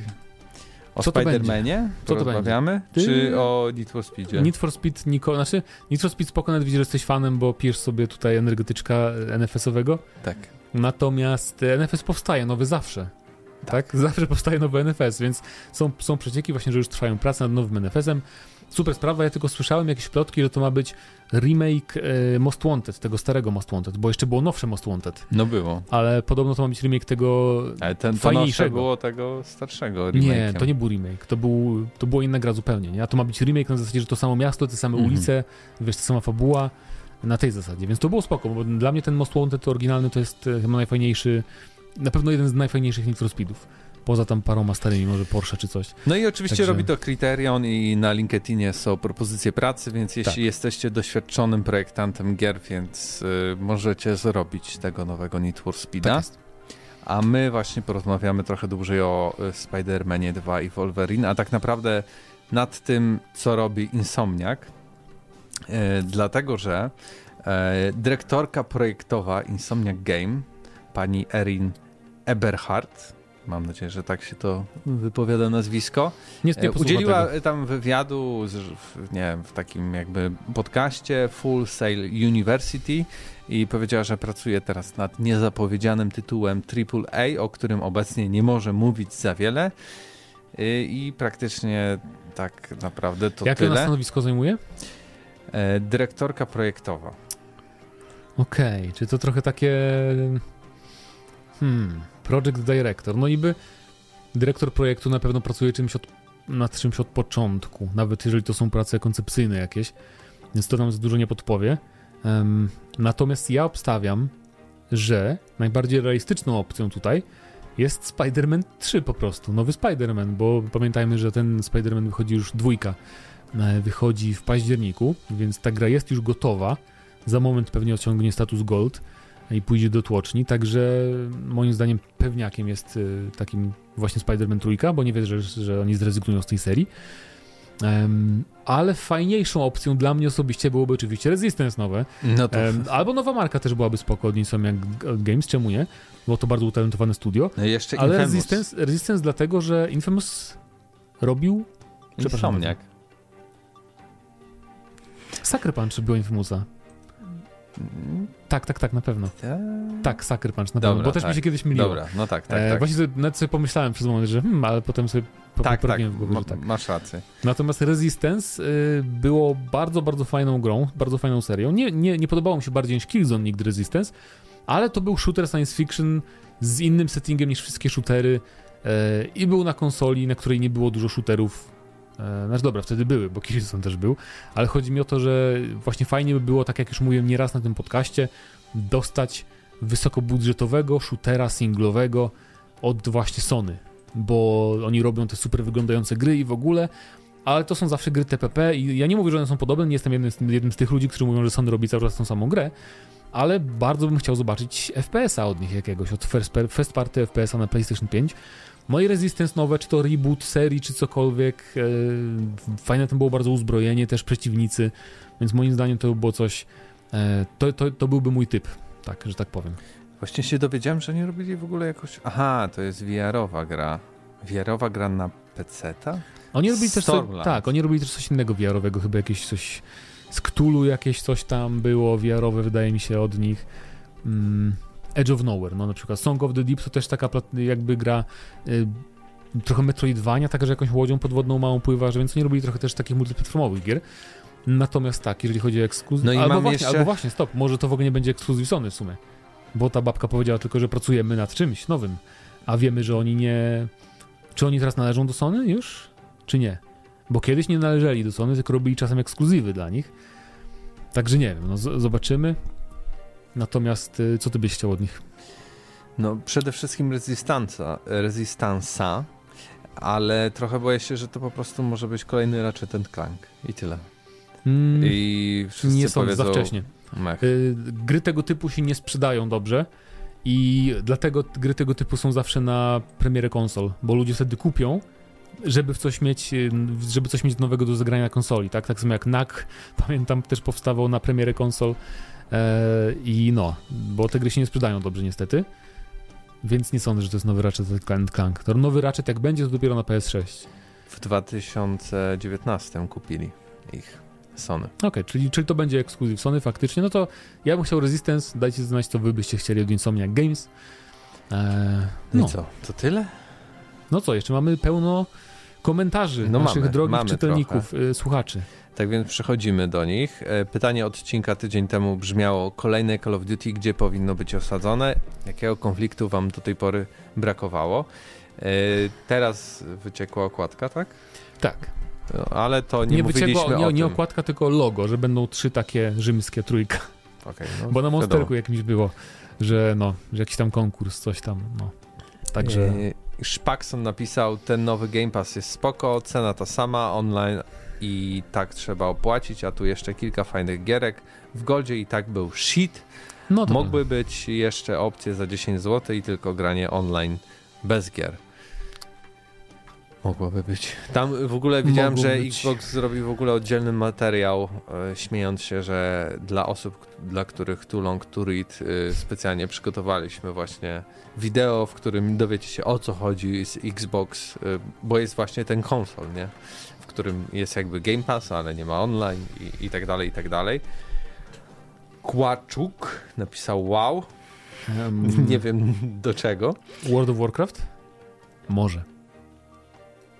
O Spider-Manie Co to rozmawiamy? Ty... Czy o Need for Speedzie? Need for Speed, Niko, znaczy Need for Speed spoko, nawet widzę, że jesteś fanem, bo pijesz sobie tutaj energetyczka NFS-owego. Tak. Natomiast NFS powstaje nowy zawsze. Tak. Zawsze powstaje nowy NFS, więc są, są przecieki właśnie, że już trwają prace nad nowym NFS-em. Super sprawa, ja tylko słyszałem jakieś plotki, że to ma być remake e, Most Wanted, tego starego Most Wanted, bo jeszcze było nowsze Most Wanted. No było. Ale podobno to ma być remake tego Ale ten, to fajniejszego. było tego starszego remake. Nie, to nie był remake, to, był, to była inna gra zupełnie, nie? A to ma być remake na zasadzie, że to samo miasto, te same mhm. ulice, wiesz, ta sama fabuła, na tej zasadzie, więc to było spoko, bo dla mnie ten Most Wanted oryginalny to jest e, chyba najfajniejszy na pewno jeden z najfajniejszych Need for Speedów. Poza tam paroma starymi, może Porsche czy coś. No i oczywiście Także... robi to Criterion i na LinkedInie są propozycje pracy, więc jeśli tak. jesteście doświadczonym projektantem gier, więc y, możecie zrobić tego nowego Need for Speeda. Tak a my właśnie porozmawiamy trochę dłużej o y, Spider-Manie 2 i Wolverine, a tak naprawdę nad tym, co robi Insomniac, y, dlatego że y, dyrektorka projektowa Insomniac Game pani Erin Eberhardt. Mam nadzieję, że tak się to wypowiada nazwisko. Nie, nie Udzieliła tego. tam wywiadu, w, nie wiem, w takim jakby podcaście Full Sail University i powiedziała, że pracuje teraz nad niezapowiedzianym tytułem AAA, o którym obecnie nie może mówić za wiele. I, i praktycznie tak naprawdę to Jakie tyle. Jakie stanowisko zajmuje? E, dyrektorka projektowa. Okej, okay, czy to trochę takie Hmm, project director. No niby dyrektor projektu na pewno pracuje czymś od, nad czymś od początku, nawet jeżeli to są prace koncepcyjne jakieś, więc to nam za dużo nie podpowie. Um, natomiast ja obstawiam, że najbardziej realistyczną opcją tutaj jest Spider-Man 3 po prostu, nowy Spider-Man, bo pamiętajmy, że ten Spider-Man wychodzi już dwójka, e, wychodzi w październiku, więc ta gra jest już gotowa. Za moment pewnie osiągnie status Gold i pójdzie do tłoczni, także moim zdaniem pewniakiem jest y, takim właśnie Spider-Man trójka, bo nie wierzę, że, że oni zrezygnują z tej serii. Um, ale fajniejszą opcją dla mnie osobiście byłoby oczywiście Resistance nowe. No to... um, albo nowa marka też byłaby spoko od jak Games, czemu nie? Bo to bardzo utalentowane studio. No jeszcze ale Resistance, Resistance dlatego, że Infamous robił... Insomniak. Sucker Punch był Infamousa. Tak, tak, tak, na pewno. Tak, tak Sucker Punch, na Dobra, pewno, bo też tak. mi się kiedyś myliło. Dobra, no tak, tak, e, tak. Właśnie sobie, nawet sobie pomyślałem przez moment, że hmm, ale potem sobie tak, tak, w głowie, tak. Masz rację. Natomiast Resistance y, było bardzo, bardzo fajną grą, bardzo fajną serią. Nie, nie, nie podobało mi się bardziej niż Killzone nigdy Resistance, ale to był shooter science fiction z innym settingiem niż wszystkie shootery y, i był na konsoli, na której nie było dużo shooterów znaczy dobra, wtedy były, bo Killzone też był, ale chodzi mi o to, że właśnie fajnie by było, tak jak już mówiłem nieraz na tym podcaście, dostać wysokobudżetowego shootera singlowego od właśnie Sony, bo oni robią te super wyglądające gry i w ogóle, ale to są zawsze gry TPP i ja nie mówię, że one są podobne, nie jestem jednym z, jednym z tych ludzi, którzy mówią, że Sony robi cały czas tą samą grę, ale bardzo bym chciał zobaczyć FPS-a od nich jakiegoś, od first, first party FPS-a na PlayStation 5, no i Resistance nowe, czy to reboot serii, czy cokolwiek. E, fajne to było bardzo uzbrojenie, też przeciwnicy, więc moim zdaniem to było coś. E, to, to, to byłby mój typ, tak, że tak powiem. Właśnie się dowiedziałem, że nie robili w ogóle jakoś. Aha, to jest VR-owa gra. VR-owa gra na PC-ta? Oni robili też coś, tak, oni robili też coś innego VR-owego, chyba jakieś coś z Cthulhu jakieś coś tam było VR-owe, wydaje mi się, od nich. Mm. Edge of Nowhere, no na przykład Song of the Deep to też taka jakby gra y, trochę Metroidvania, taka, że jakąś łodzią podwodną małą pływa, że więc oni robili trochę też takich multiplatformowych gier. Natomiast tak, jeżeli chodzi o ekskluzyw... No i albo, właśnie, jeszcze... albo właśnie, stop, może to w ogóle nie będzie ekskluzyw Sony w sumie. Bo ta babka powiedziała tylko, że pracujemy nad czymś nowym, a wiemy, że oni nie... Czy oni teraz należą do Sony już? Czy nie? Bo kiedyś nie należeli do Sony, tylko robili czasem ekskluzywy dla nich. Także nie wiem, no zobaczymy. Natomiast y, co ty byś chciał od nich? No przede wszystkim Resistance'a, Resistance'a ale trochę boję się, że to po prostu może być kolejny Ratchet Clank i tyle. Mm, I wszyscy nie są powiedzą, za wcześnie. Mech. Y, gry tego typu się nie sprzedają dobrze i dlatego gry tego typu są zawsze na premierę konsol, bo ludzie wtedy kupią, żeby coś mieć, y, żeby coś mieć nowego do zagrania na konsoli, tak? Tak samo jak NAC, pamiętam, też powstawał na premierę konsol i no, bo te gry się nie sprzedają dobrze niestety. Więc nie sądzę, że to jest nowy Ratchet Clank. To nowy Ratchet jak będzie, to dopiero na PS6. W 2019 kupili ich Sony. Okej, okay, czyli, czyli to będzie ekskluzyw Sony faktycznie. No to ja bym chciał Resistance. Dajcie znać, co wy byście chcieli od Insomniac Games. Eee, no. I co, to tyle? No co, jeszcze mamy pełno komentarzy no naszych mamy, drogich mamy czytelników, trochę. Y, słuchaczy. Tak więc przechodzimy do nich. E, pytanie odcinka tydzień temu brzmiało: kolejne Call of Duty, gdzie powinno być osadzone? Jakiego konfliktu wam do tej pory brakowało? E, teraz wyciekła okładka, tak? Tak. No, ale to nie, nie mówiliśmy wyciekło, nie, nie okładka, tylko logo, że będą trzy takie rzymskie trójka. Okay, no, Bo na Monsterku jakimś było, że no, że jakiś tam konkurs, coś tam, no. Także... E, Szpakson napisał, ten nowy Game Pass jest spoko, cena ta sama, online i tak trzeba opłacić, a tu jeszcze kilka fajnych gierek. W Goldzie i tak był shit. No Mógłby być jeszcze opcje za 10 zł i tylko granie online bez gier. Mogłoby być. Tam w ogóle widziałem, że być. Xbox zrobił w ogóle oddzielny materiał, e, śmiejąc się, że dla osób, dla których Too Long To Read e, specjalnie przygotowaliśmy właśnie wideo, w którym dowiecie się o co chodzi z Xbox, e, bo jest właśnie ten konsol, nie? którym jest jakby Game Pass, ale nie ma online i, i tak dalej, i tak dalej. Kłaczuk napisał wow. Um, nie wiem do czego. World of Warcraft? Może.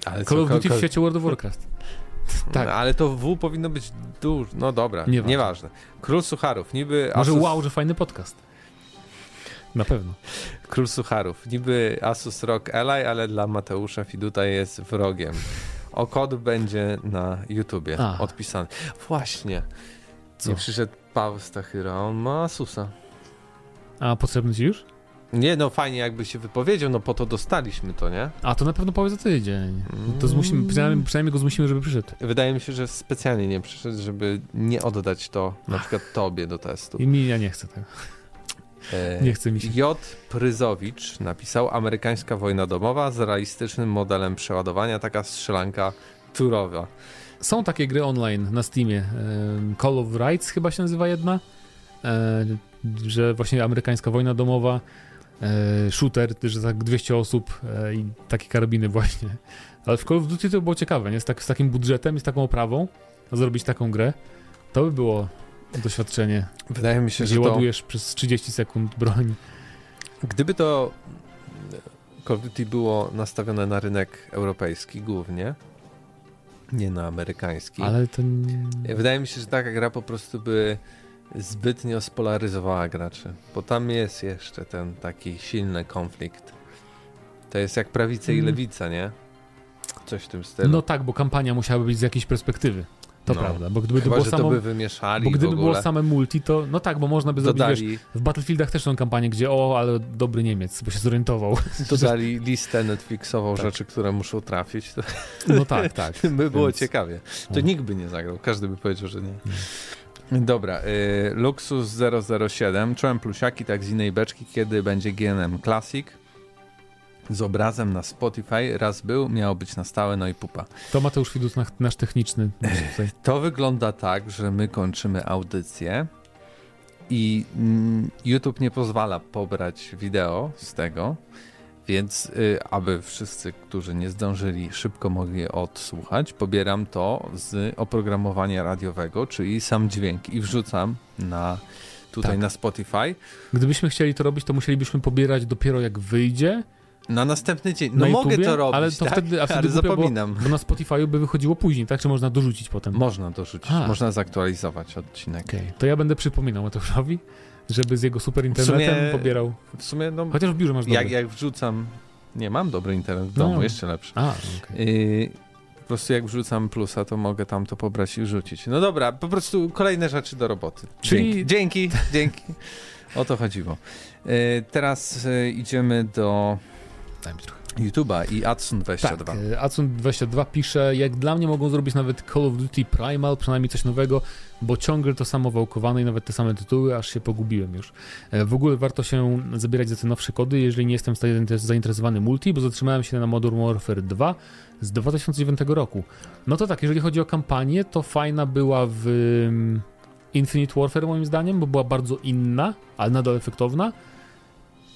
Ale Call of Duty w świecie World of Warcraft. tak. No, ale to W powinno być duże. No dobra, nieważne. nieważne. Król Sucharów, niby. Może Asus... wow, że fajny podcast. Na pewno. Król Sucharów, niby Asus Rock Ally, ale dla Mateusza Fiduta jest wrogiem. O kod będzie na YouTubie A. odpisany. Właśnie. Co? Nie przyszedł Paweł Stachyra, on ma Asusa. A potrzebny ci już? Nie, no fajnie jakby się wypowiedział, no po to dostaliśmy to, nie? A to na pewno powie za tydzień. To zmusimy, przynajmniej, przynajmniej go zmusimy, żeby przyszedł. Wydaje mi się, że specjalnie nie przyszedł, żeby nie oddać to na przykład tobie do testu. I mi ja nie chcę tego. E, nie chce mi się. J. Pryzowicz napisał Amerykańska wojna domowa z realistycznym modelem przeładowania, taka strzelanka turowa. Są takie gry online na Steamie. Call of Rights chyba się nazywa jedna, e, że właśnie amerykańska wojna domowa, e, shooter, że tak 200 osób i takie karabiny właśnie. Ale w Call of Duty to było ciekawe, nie? Z, tak, z takim budżetem i z taką oprawą zrobić taką grę. To by było doświadczenie. Wydaje mi się, że to... ładujesz przez 30 sekund broń. Gdyby to Call of Duty było nastawione na rynek europejski głównie, nie na amerykański. Ale to... Wydaje mi się, że taka gra po prostu by zbytnio spolaryzowała graczy, bo tam jest jeszcze ten taki silny konflikt. To jest jak prawica i mm. lewica, nie? Coś w tym stylu. No tak, bo kampania musiałaby być z jakiejś perspektywy. To no. prawda, bo gdyby Chyba, to było samo, by wymieszali bo gdyby było same multi, to no tak, bo można by Dodali... zrobić, wiesz, w Battlefieldach też są kampanie, gdzie o, ale dobry Niemiec, bo się zorientował. Dodali listę Netflixową tak. rzeczy, które muszą trafić. To... No tak, tak. by było Więc... ciekawie. To no. nikt by nie zagrał, każdy by powiedział, że nie. Dobra, y, Luxus 007, czułem plusiaki tak z innej beczki, kiedy będzie GNM Classic z obrazem na Spotify. Raz był, miało być na stałe, no i pupa. To Mateusz Widus, nasz techniczny. To wygląda tak, że my kończymy audycję i mm, YouTube nie pozwala pobrać wideo z tego, więc y, aby wszyscy, którzy nie zdążyli, szybko mogli odsłuchać, pobieram to z oprogramowania radiowego, czyli sam dźwięk i wrzucam na tutaj tak. na Spotify. Gdybyśmy chcieli to robić, to musielibyśmy pobierać dopiero jak wyjdzie na następny dzień. No na mogę to robić, ale to tak? wtedy, a wtedy ale zapominam. Bo, bo na Spotify by wychodziło później, tak? Czy można dorzucić potem? Można dorzucić, a. można zaktualizować odcinek. Okay. To ja będę przypominał Mateuszowi, żeby z jego super internetem sumie, pobierał. W sumie, no, Chociaż w biurze masz dobry. Jak, jak wrzucam... Nie, mam dobry internet w domu, no. jeszcze lepszy. A, okay. y prostu jak wrzucam plusa, to mogę tam to pobrać i wrzucić. No dobra, po prostu kolejne rzeczy do roboty. Czyli... Dzięki, dzięki. dzięki. O to chodziło. E, teraz e, idziemy do... Daj mi trochę. YouTube'a i Adsun22. Tak, e, Adsun22 pisze, jak dla mnie mogą zrobić nawet Call of Duty Primal, przynajmniej coś nowego, bo ciągle to samo wałkowane i nawet te same tytuły, aż się pogubiłem już. E, w ogóle warto się zabierać za te nowsze kody, jeżeli nie jestem zainteresowany multi, bo zatrzymałem się na Modern Warfare 2 z 2009 roku. No to tak, jeżeli chodzi o kampanię, to fajna była w mm, Infinite Warfare moim zdaniem, bo była bardzo inna, ale nadal efektowna.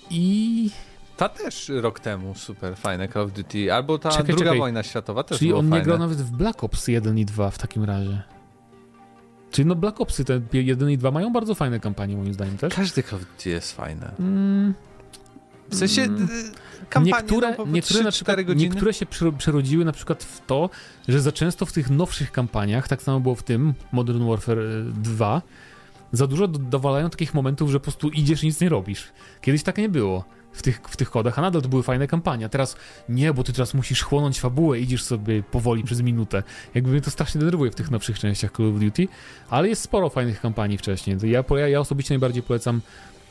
I ta też rok temu super fajne Call of Duty, albo ta czekaj, druga czekaj. wojna światowa też Czyli on fajne. nie grał nawet w Black Ops 1 i 2 w takim razie. Czyli no Black Opsy te 1 i 2 mają bardzo fajne kampanie moim zdaniem też. Każdy Call of Duty jest fajne. Mm. W sensie mm. kampanie niektóre, no, niektóre, 3, na przykład, niektóre się przerodziły na przykład w to, że za często w tych nowszych kampaniach, tak samo było w tym Modern Warfare 2, za dużo dowalają takich momentów, że po prostu idziesz i nic nie robisz. Kiedyś tak nie było w tych, w tych kodach, a nadal to były fajne kampanie. A teraz nie, bo ty teraz musisz chłonąć fabułę, idziesz sobie powoli przez minutę. Jakby mnie to strasznie denerwuje w tych nowszych częściach Call of Duty, ale jest sporo fajnych kampanii wcześniej. Ja, ja, ja osobiście najbardziej polecam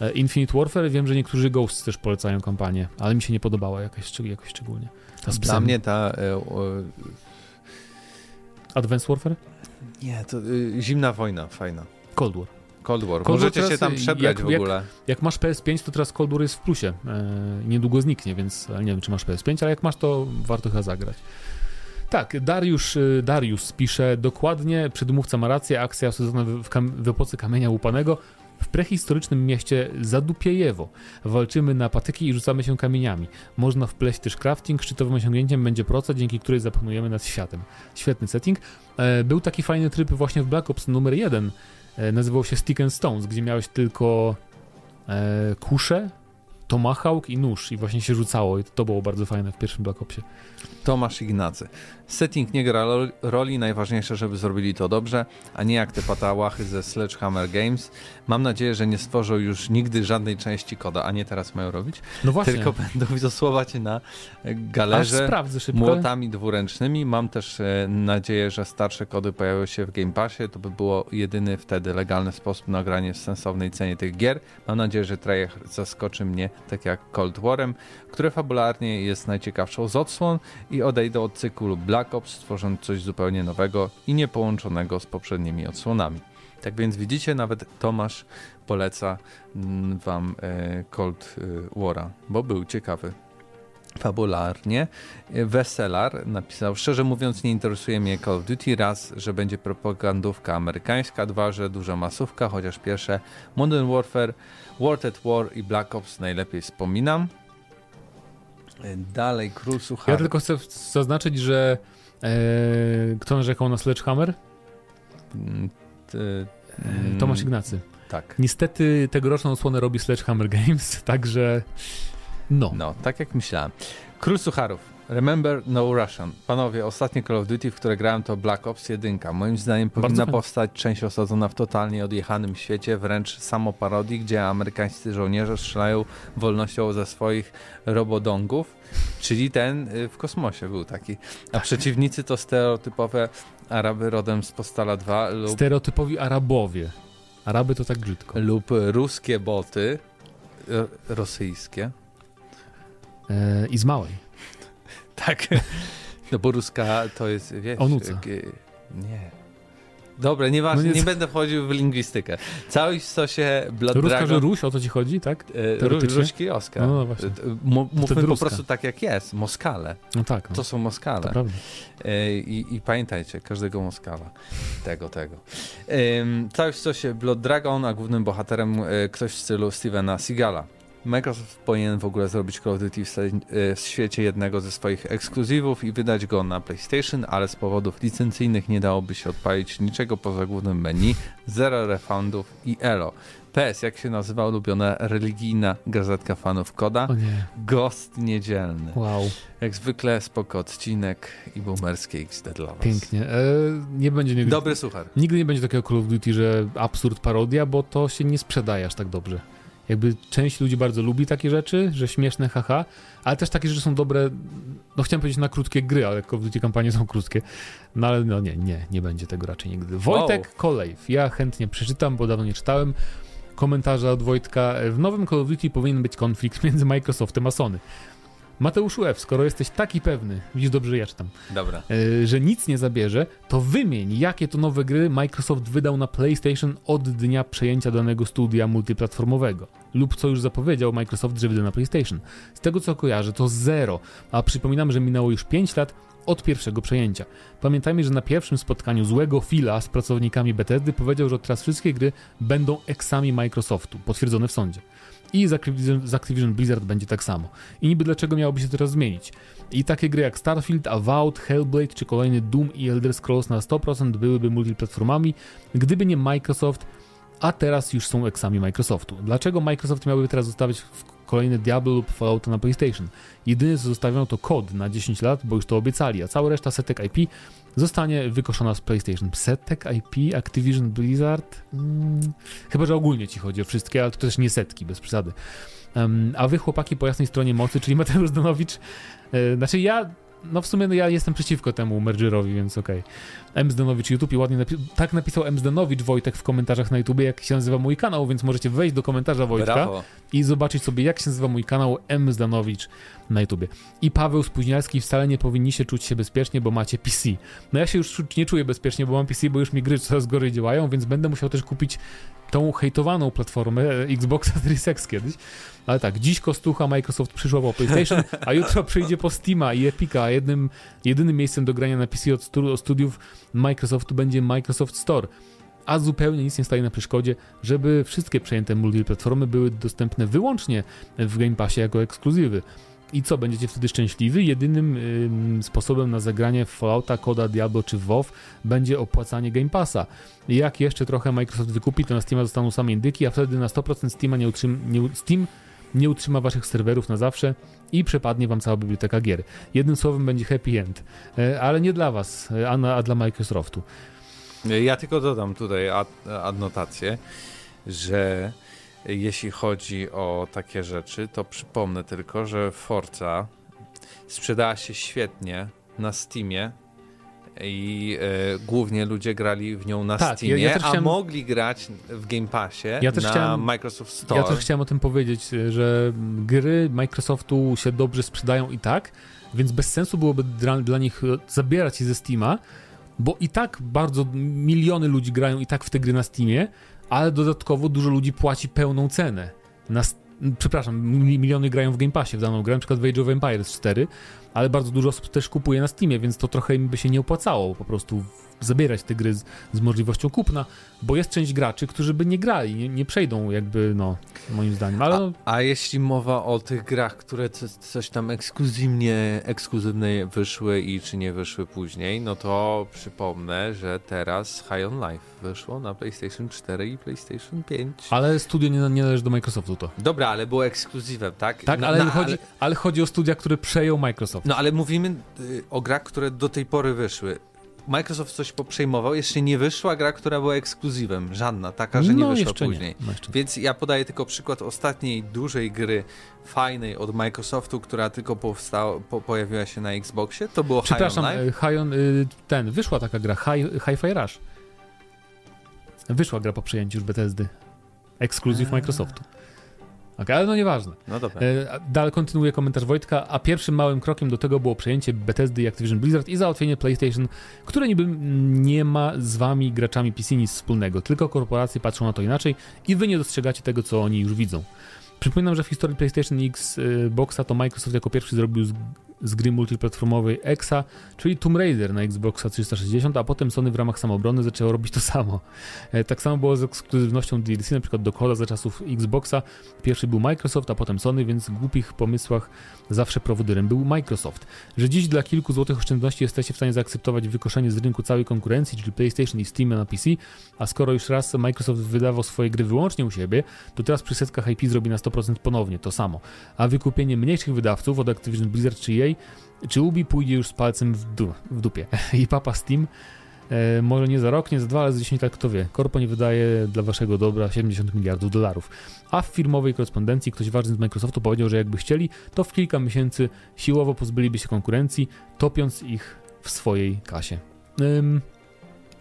e, Infinite Warfare. Wiem, że niektórzy Ghosts też polecają kampanię, ale mi się nie podobała jakoś, jakoś szczególnie. Ta Dla mnie ta... E, Advanced Warfare? Nie, to y, zimna wojna, fajna. Cold War. Cold War. Cold Możecie się tam przebrać jak, w ogóle. Jak, jak, masz PS5, to teraz Cold War jest w plusie. E, niedługo zniknie, więc nie wiem, czy masz PS5, ale jak masz, to warto chyba zagrać. Tak, Dariusz, e, Dariusz pisze dokładnie, przedmówca ma rację, akcja osadzona w, w, w epoce kamienia łupanego w prehistorycznym mieście Zadupiejewo. Walczymy na patyki i rzucamy się kamieniami. Można wpleść też crafting, szczytowym osiągnięciem będzie proca, dzięki której zapanujemy nad światem. Świetny setting. E, był taki fajny tryb właśnie w Black Ops numer 1, E, nazywał się Stick and Stones, gdzie miałeś tylko e, kuszę, tomahawk i nóż i właśnie się rzucało i to było bardzo fajne w pierwszym Black Opsie. Tomasz Ignacy. Setting nie gra roli, najważniejsze, żeby zrobili to dobrze, a nie jak te patałachy ze Sledgehammer Games. Mam nadzieję, że nie stworzą już nigdy żadnej części koda, a nie teraz mają robić. No właśnie. Tylko będą wiosłować na galerze młotami dwuręcznymi. Mam też e, nadzieję, że starsze kody pojawią się w Game Passie. To by było jedyny wtedy legalny sposób na granie w sensownej cenie tych gier. Mam nadzieję, że Treyarch zaskoczy mnie, tak jak Cold Warem, które fabularnie jest najciekawszą z odsłon i odejdę od cyklu Black Ops, tworząc coś zupełnie nowego i niepołączonego z poprzednimi odsłonami. Tak więc widzicie, nawet Tomasz poleca mm, wam e, Cold e, War'a, bo był ciekawy fabularnie. E, Weselar napisał, szczerze mówiąc nie interesuje mnie Call of Duty, raz, że będzie propagandówka amerykańska, dwa, że duża masówka, chociaż pierwsze Modern Warfare, World at War i Black Ops najlepiej wspominam. Dalej, Król Suchar. Ja tylko chcę zaznaczyć, że e, kto narzekał na Sledgehammer? Mm, e, Tomasz Ignacy. Tak. Niestety tegoroczną osłonę robi Sledgehammer Games, także no. No, tak jak myślałem. Król Sucharów. Remember No Russian. Panowie, ostatnie Call of Duty, w które grałem to Black Ops 1. Moim zdaniem powinna powstać część osadzona w totalnie odjechanym świecie, wręcz samoparodii, gdzie amerykańscy żołnierze strzelają wolnością ze swoich robodongów, czyli ten y, w kosmosie był taki. A tak. przeciwnicy to stereotypowe Araby rodem z Postala 2 lub... Stereotypowi Arabowie. Araby to tak brzydko. Lub ruskie boty, rosyjskie. E, I z małej. Tak. No bo ruska to jest, wiesz... Onuca. Nie. Dobra, nieważne, no nie, nie będę wchodził w lingwistykę. Cały w sosie Blood Ruska, Dragon... że Ruś, o to ci chodzi, tak? E, ruski Oskar. No, no właśnie. Mówmy po prostu tak jak jest, Moskale. No tak. No. To są Moskale. To prawda. E, I, I, pamiętajcie, każdego Moskala. Tego, tego. Cały w sosie Blood Dragon, a głównym bohaterem e, ktoś w stylu Stevena Seagala. Microsoft powinien w ogóle zrobić Call of Duty w, e, w świecie jednego ze swoich ekskluzywów i wydać go na PlayStation, ale z powodów licencyjnych nie dałoby się odpalić niczego poza głównym menu, zero refundów i elo. PS, jak się nazywa ulubiona religijna gazetka fanów Koda? Ghost Niedzielny. Wow. Jak zwykle spoko odcinek i boomerskie XD dla was. Pięknie. E, nie będzie nigdy... Dobry suchar. Nigdy nie będzie takiego Call of Duty, że absurd parodia, bo to się nie sprzedaje aż tak dobrze Jakby część ludzi bardzo lubi takie rzeczy, że śmieszne, haha, ale też takie rzeczy są dobre, no chciałem powiedzieć na krótkie gry, ale Call of Duty kampanie są krótkie. No ale no nie, nie, nie będzie tego raczej nigdy. Wojtek wow. Kolejw, ja chętnie przeczytam, bo dawno nie czytałem komentarza od Wojtka. W nowym Call of Duty powinien być konflikt między Microsoftem a Sony. Mateuszu F., skoro jesteś taki pewny, widzisz dobrze, ja czytam, Dobra. E, że nic nie zabierze, to wymień, jakie to nowe gry Microsoft wydał na PlayStation od dnia przejęcia danego studia multiplatformowego. Lub co już zapowiedział Microsoft, że wyda na PlayStation. Z tego co kojarzę, to zero, a przypominam, że minęło już 5 lat od pierwszego przejęcia. Pamiętajmy, że na pierwszym spotkaniu złego Phila z pracownikami Bethesdy powiedział, że teraz wszystkie gry będą eksami Microsoftu, potwierdzone w sądzie. I z Activision, z Activision Blizzard będzie tak samo. I niby dlaczego miałoby się teraz zmienić? I takie gry jak Starfield, Avowed, Hellblade czy kolejny Doom i Elder Scrolls na 100% byłyby multiplatformami, gdyby nie Microsoft, a teraz już są eksami Microsoftu. Dlaczego Microsoft miałby teraz zostawiać kolejne Diablo lub Fallout na PlayStation? Jedyne co zostawią to kod na 10 lat, bo już to obiecali, a cała reszta setek IP zostanie wykoszona z PlayStation. Setek IP, Activision Blizzard? Hmm, chyba, że ogólnie ci chodzi o wszystkie, ale to też nie setki, bez przesady. Um, a wy chłopaki po jasnej stronie mocy, czyli Mateusz Donowicz, yy, znaczy ja no w sumie no ja jestem przeciwko temu mergerowi, więc okej. Okay. Mzdenowicz YouTube i ładnie napi tak napisał Mzdenowicz Wojtek w komentarzach na YouTube, jak się nazywa mój kanał, więc możecie wejść do komentarza Wojtka Brawo. i zobaczyć sobie, jak się nazywa mój kanał Mzdenowicz na YouTube. I Paweł Spóźnialski wcale nie powinniście czuć się bezpiecznie, bo macie PC. No ja się już nie czuję bezpiecznie, bo mam PC, bo już mi gry coraz gorzej działają, więc będę musiał też kupić tą hejtowaną platformę e, Xboxa Series X kiedyś. Ale tak, dziś kostucha Microsoft przyszła po PlayStation, a jutro przyjdzie po Steama i Epica, a jednym, jedynym miejscem do grania na PC od, od studiów Microsoftu będzie Microsoft Store a zupełnie nic nie staje na przeszkodzie, żeby wszystkie przejęte multiplatformy były dostępne wyłącznie w Game Passie jako ekskluzywy. I co, będziecie wtedy szczęśliwi? Jedynym ym, sposobem na zagranie Fallouta, Koda, Diablo czy WoW będzie opłacanie Game Passa. Jak jeszcze trochę Microsoft wykupi, to na Steama zostaną same indyki, a wtedy na 100% Steama nie, utrzym, nie, Steam nie utrzyma waszych serwerów na zawsze i przepadnie wam cała biblioteka gier. Jednym słowem będzie happy end, e, ale nie dla was, e, a, a dla Microsoftu. Ja tylko dodam tutaj ad, adnotację, że jeśli chodzi o takie rzeczy, to przypomnę tylko, że Forza sprzedała się świetnie na Steamie i e, głównie ludzie grali w nią na tak, Steamie, ja, ja chciałem... a mogli grać w Game Passie ja na chciałem, Microsoft Store. Ja też chciałem o tym powiedzieć, że gry Microsoftu się dobrze sprzedają i tak, więc bez sensu byłoby dla, dla nich zabierać je ze Steama, bo i tak bardzo miliony ludzi grają i tak w te gry na Steamie, ale dodatkowo dużo ludzi płaci pełną cenę. Na, przepraszam, miliony grają w Game Passie w daną grę, na przykład w Age of Empires 4, ale bardzo dużo osób też kupuje na Steamie, więc to trochę im by się nie opłacało po prostu zabierać te gry z, z możliwością kupna, bo jest część graczy, którzy by nie grali, nie, nie przejdą jakby, no, moim zdaniem. Ale no... a, a, jeśli mowa o tych grach, które coś tam ekskluzywnie, ekskluzywne wyszły i czy nie wyszły później, no to przypomnę, że teraz High on Life wyszło na PlayStation 4 i PlayStation 5. Ale studio nie, nie należy do Microsoftu to. Dobra, ale było ekskluzywem, tak? Tak, ale, chodzi, ale... ale chodzi o studia, które przejął Microsoft. No ale mówimy y, o grach, które do tej pory wyszły. Microsoft coś poprzejmował, jeszcze nie wyszła gra, która była ekskluzywem. Żadna, taka, że nie no, wyszła później. Nie. No, Więc ja podaję tylko przykład ostatniej dużej gry fajnej od Microsoftu, która tylko powstała, po, pojawiła się na Xboxie. To było Przepraszam, High on Life. High on, y, ten, wyszła taka gra, High, Hi-Fi Rush. Wyszła gra po przejęciu już Bethesdy. Ekskluzyw Microsoftu. Okay, ale no nieważne. No dobra. E, dalej kontynuuje komentarz Wojtka, a pierwszym małym krokiem do tego było przejęcie Bethesdy i Activision Blizzard i załatwienie PlayStation, które niby nie ma z wami graczami PC nic wspólnego, tylko korporacje patrzą na to inaczej i wy nie dostrzegacie tego, co oni już widzą. Przypominam, że w historii PlayStation Xboxa to Microsoft jako pierwszy zrobił z gry multiplatformowej EXA, czyli Tomb Raider na Xboxa 360, a potem Sony w ramach samoobrony zaczęło robić to samo. E, tak samo było z ekskluzywnością DLC, na przykład do Coda za czasów Xboxa. Pierwszy był Microsoft, a potem Sony, więc w głupich pomysłach zawsze prowodyrem był Microsoft. Że dziś dla kilku złotych oszczędności jesteście w stanie zaakceptować wykoszenie z rynku całej konkurencji, czyli PlayStation i Steam na PC, a skoro już raz Microsoft wydawał swoje gry wyłącznie u siebie, to teraz przy setkach IP zrobi na 100% ponownie to samo. A wykupienie mniejszych wydawców od Activision Blizzard czy EA czy Ubi pójdzie już z palcem w, du w dupie. I papa Steam E, może nie za rok, nie za dwa, ale za 10 lat, kto wie. Korpo nie wydaje dla waszego dobra 70 miliardów dolarów. A w firmowej korespondencji ktoś ważny z Microsoftu powiedział, że jakby chcieli, to w kilka miesięcy siłowo pozbyliby się konkurencji, topiąc ich w swojej kasie. Ym,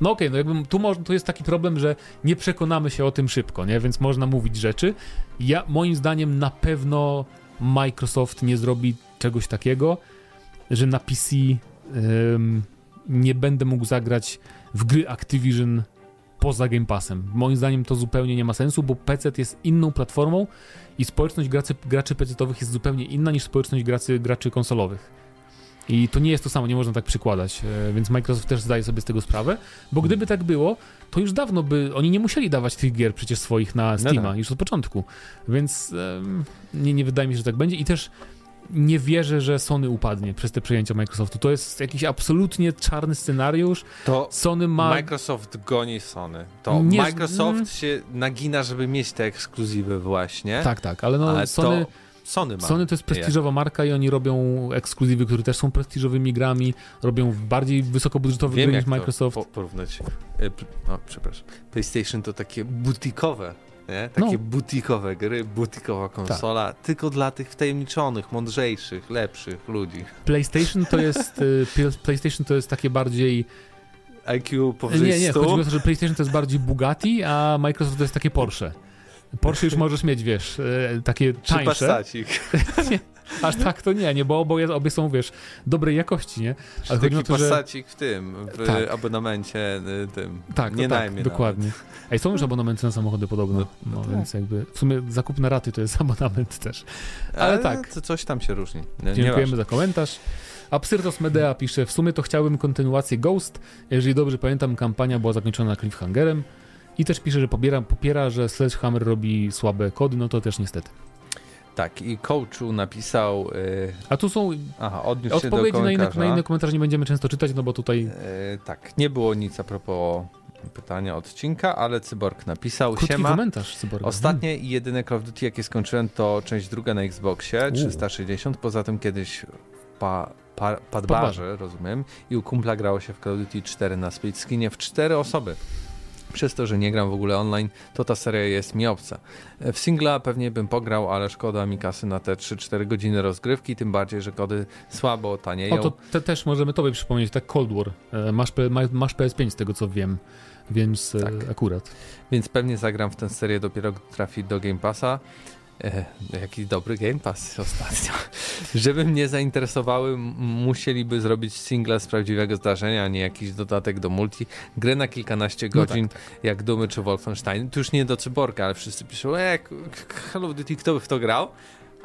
no okej, okay, no jakby tu, może, tu jest taki problem, że nie przekonamy się o tym szybko, nie? Więc można mówić rzeczy. Ja, moim zdaniem na pewno Microsoft nie zrobi czegoś takiego, że na PC nie będę mógł zagrać w gry Activision poza Game Passem. Moim zdaniem to zupełnie nie ma sensu, bo PC jest inną platformą i społeczność graczy, graczy PC-owych jest zupełnie inna niż społeczność graczy, graczy konsolowych. I to nie jest to samo, nie można tak przykładać, e, więc Microsoft też zdaje sobie z tego sprawę, bo gdyby tak było, to już dawno by, oni nie musieli dawać tych gier przecież swoich na Steama, no tak. już od początku, więc um, nie, nie wydaje mi się, że tak będzie i też nie wierzę, że Sony upadnie przez te przejęcia Microsoftu. To jest jakiś absolutnie czarny scenariusz. To Sony ma... Microsoft goni Sony. To nie... Microsoft mm. się nagina, żeby mieć te ekskluzywy właśnie. Tak, tak, ale no ale Sony... To... Sony, ma. Sony to jest prestiżowa marka i oni robią ekskluzywy, które też są prestiżowymi grami, robią bardziej wysokobudżetowe gry niż Microsoft. Po, porównać. E, o, przepraszam. PlayStation to takie butikowe nie? Takie no. butikowe gry, butikowa konsola, tak. tylko dla tych wtajemniczonych, mądrzejszych, lepszych ludzi. PlayStation to jest y, PlayStation to jest takie bardziej IQ powyżej Nie, nie, 100? chodzi o to, że PlayStation to jest bardziej Bugatti, a Microsoft to jest takie Porsche. Porsche już możesz mieć, wiesz, y, takie tańsze. nie, aż tak to nie, nie, bo obie, obie są, wiesz, dobrej jakości, nie? Ale o to, że... w tym, w tak. abonamencie y, tym, tak, nie tak, najmie dokładnie. Nawet. Ej, są już abonamenty na samochody podobno, no, no, no tak. więc jakby w sumie zakup na raty to jest abonament też. Ale, Ale tak. To coś tam się różni. Nie, Dziękujemy nie za komentarz. Absyrtos Medea pisze, w sumie to chciałbym kontynuację Ghost. Jeżeli dobrze pamiętam, kampania była zakończona cliffhangerem. I też pisze, że popiera, popiera że Sledgehammer robi słabe kody, no to też niestety. Tak, i coachu napisał. Yy... A tu są Aha, odpowiedzi na inne, na inne komentarze nie będziemy często czytać, no bo tutaj. Yy, tak, nie było nic a propos pytania odcinka, ale Cyborg napisał. Krótki Siema. komentarz Cyborga. Ostatnie i jedyne Call of Duty, jakie skończyłem, to część druga na Xboxie 360. Poza tym kiedyś pa, pa, padbarze, rozumiem, i u kumpla grało się w Call of Duty 4 na split skinie w 4 osoby. Przez to, że nie gram w ogóle online, to ta seria jest mi obca. W singla pewnie bym pograł, ale szkoda mi kasy na te 3-4 godziny rozgrywki, tym bardziej, że kody słabo tanieją. O, to te też możemy tobie przypomnieć, tak Cold War. E, masz, masz PS5 z tego co wiem, więc e, tak. akurat. Więc pewnie zagram w tę serię dopiero trafi do Game Passa. E, jaki dobry Game Pass ostatnio. Żeby mnie zainteresowały, musieliby zrobić single z prawdziwego zdarzenia, a nie jakiś dodatek do multi. Grę na kilkanaście no godzin, no tak, tak. jak Dumy czy Wolfenstein. Tu już nie do Cyborga, ale wszyscy piszą, e, Call of Duty, kto by w to grał?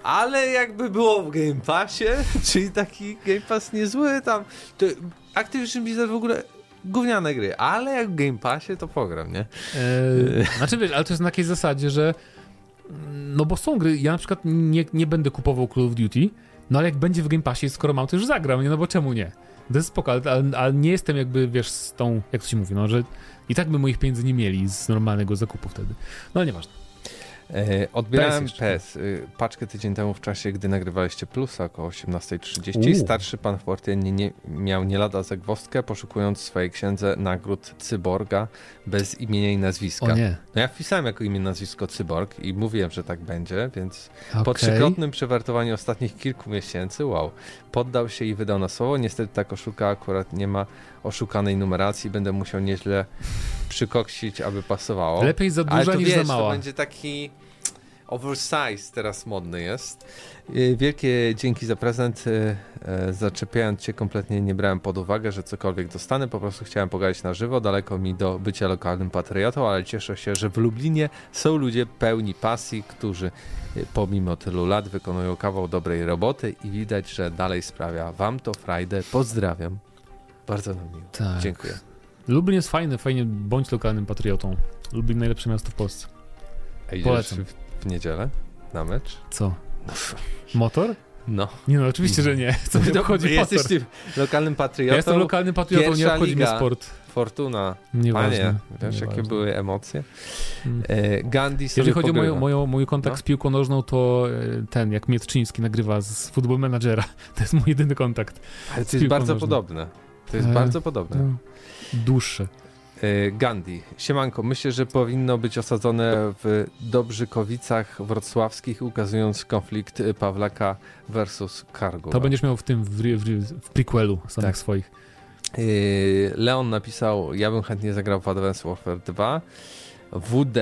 Ale jakby było w Game Passie, czyli taki Game Pass niezły tam, to Activision Blizzard w ogóle gówniane gry, ale jak w Game Passie to pogram, nie? Eee, znaczy wiesz, ale to jest na takiej zasadzie, że no bo są gry, ja na przykład nie, nie będę kupował Call of Duty, no ale jak będzie w Game Passie, skoro mam, to już zagram, nie? no bo czemu nie? To jest spoko, ale, ale, nie jestem jakby, wiesz, z tą, jak to się mówi, no, że i tak by moich pieniędzy nie mieli z normalnego zakupu wtedy. No ale nieważne. E, odbierałem PS, PS y, paczkę tydzień temu w czasie, gdy nagrywaliście Plusa około 18.30. Starszy pan w portie nie, nie, miał nie lada zagwozdkę, poszukując w swojej księdze nagród cyborga bez imienia i nazwiska. No ja wpisałem jako imię nazwisko cyborg i mówiłem, że tak będzie, więc okay. po trzykrotnym przewartowaniu ostatnich kilku miesięcy, wow, poddał się i wydał na słowo. Niestety tak oszuka akurat nie ma oszukanej numeracji, będę musiał nieźle przykoksić, aby pasowało. Lepiej za dużo niż wiesz, za mała. to będzie taki oversize teraz modny jest. Y, wielkie dzięki za prezent. Y, y, zaczepiając cię kompletnie nie brałem pod uwagę, że cokolwiek dostanę. Po prostu chciałem pogadać na żywo. Daleko mi do bycia lokalnym patriotą, ale cieszę się, że w Lublinie są ludzie pełni pasji, którzy pomimo tylu lat wykonują kawał dobrej roboty i widać, że dalej sprawia wam to frajdę. Pozdrawiam. Bardzo nam miło. Tak. Dziękuję. Lublin jest fajny, fajnie bądź lokalnym patriotą. Lublin najlepsze miasto w Polsce. A Polecam. W, w niedzielę na mecz? Co? Motor? No. Nie no, oczywiście, że nie. Co mi obchodzi Jesteś tym lokalnym patriotą. Ja jestem lokalnym patriotą, nie obchodzi mnie sport. Fortuna. Nieważne. Panie, wiesz, Nieważne. jakie były emocje? Hmm. E, Gandhi sobie Jeżeli chodzi pogrywa. o moją, mój kontakt no? z piłką nożną, to e, ten, jak Mietczyński nagrywa z Football Managera. To jest mój jedyny kontakt. Ale to jest bardzo nożną. podobne. To jest e, bardzo podobne. No, dłuższe. E, Gandhi. Siemanko, myślę, że powinno być osadzone w Dobrzykowicach wrocławskich, ukazując konflikt Pawlaka versus Cargo. To będziesz miał w tym, w, w, w prequelu samych tak. swoich. E, Leon napisał, ja bym chętnie zagrał w Advance Warfare 2. WD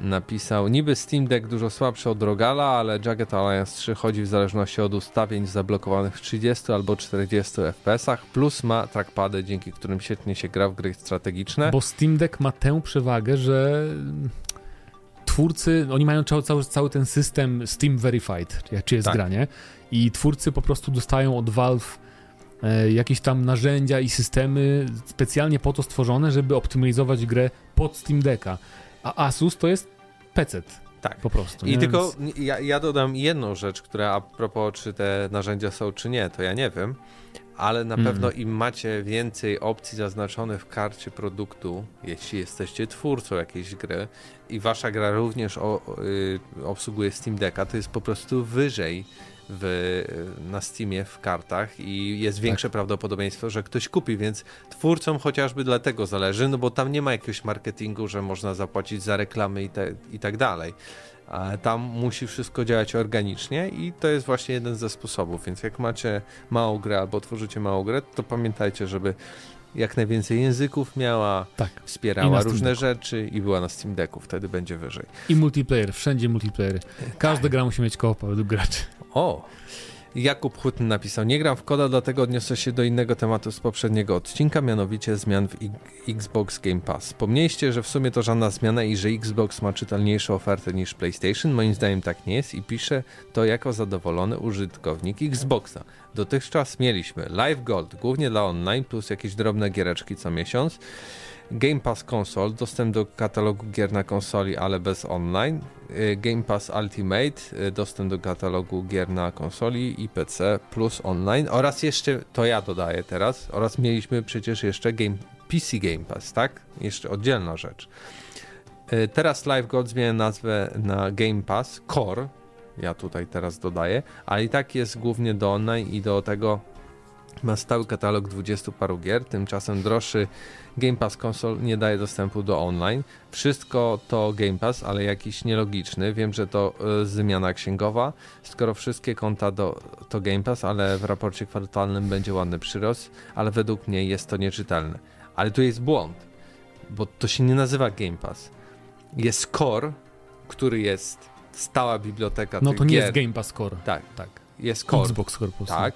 napisał, niby Steam Deck dużo słabszy od Rogala, ale Jagged Alliance 3 chodzi w zależności od ustawień zablokowanych w 30 albo 40 fps, plus ma trackpady, dzięki którym świetnie się gra w gry strategiczne. Bo Steam Deck ma tę przewagę, że twórcy, oni mają cały, cały ten system Steam Verified, czy jest tak. granie, i twórcy po prostu dostają od Valve jakieś tam narzędzia i systemy specjalnie po to stworzone, żeby optymalizować grę pod Steam Decka. A Asus to jest PC. Tak. Po prostu. I tylko Więc... ja, ja, dodam jedną rzecz, która a propos, czy te narzędzia są, czy nie, to ja nie wiem, ale na mm. pewno im macie więcej opcji zaznaczonych w karcie produktu, jeśli jesteście twórcą jakiejś gry i wasza gra również o, y, obsługuje Steam Decka, to jest po prostu wyżej w, na Steamie w kartach i jest większe tak. prawdopodobieństwo, że ktoś kupi, więc twórcom chociażby dlatego zależy, no bo tam nie ma jakiegoś marketingu, że można zapłacić za reklamy i, te, i tak dalej. A tam musi wszystko działać organicznie i to jest właśnie jeden ze sposobów, więc jak macie małą grę albo tworzycie małą grę, to pamiętajcie, żeby jak najwięcej języków miała, tak. wspierała różne rzeczy i była na Steam Decku, wtedy będzie wyżej. I multiplayer, wszędzie multiplayer. Każda tak. gra musi mieć koopa według graczy. O! Jakub Hutn napisał, nie gram w koda, dlatego odniosę się do innego tematu z poprzedniego odcinka, mianowicie zmian w Xbox Game Pass. Wspomnieliście, że w sumie to żadna zmiana i że Xbox ma czytelniejszą ofertę niż PlayStation. Moim zdaniem tak nie jest i piszę to jako zadowolony użytkownik Xboxa. Dotychczas mieliśmy Live Gold, głównie dla online, plus jakieś drobne giereczki co miesiąc. Game Pass Console, dostęp do katalogu gier na konsoli, ale bez online. Y, Game Pass Ultimate, y, dostęp do katalogu gier na konsoli i PC plus online oraz jeszcze, to ja dodaję teraz, oraz mieliśmy przecież jeszcze game, PC Game Pass, tak? Jeszcze oddzielna rzecz. Y, teraz Live God zmienia nazwę na Game Pass Core, ja tutaj teraz dodaję, ale i tak jest głównie do online i do tego ma stały katalog 20 paru gier, tymczasem droższy Game Pass Console nie daje dostępu do online. Wszystko to Game Pass, ale jakiś nielogiczny. Wiem, że to y, zmiana księgowa, skoro wszystkie konta do, to Game Pass, ale w raporcie kwartalnym będzie ładny przyrost, ale według mnie jest to nieczytelne. Ale tu jest błąd, bo to się nie nazywa Game Pass. Jest Core, który jest stała biblioteka No to nie gier. jest Game Pass Core. Tak, tak. Jest Core. Xbox prostu. Tak.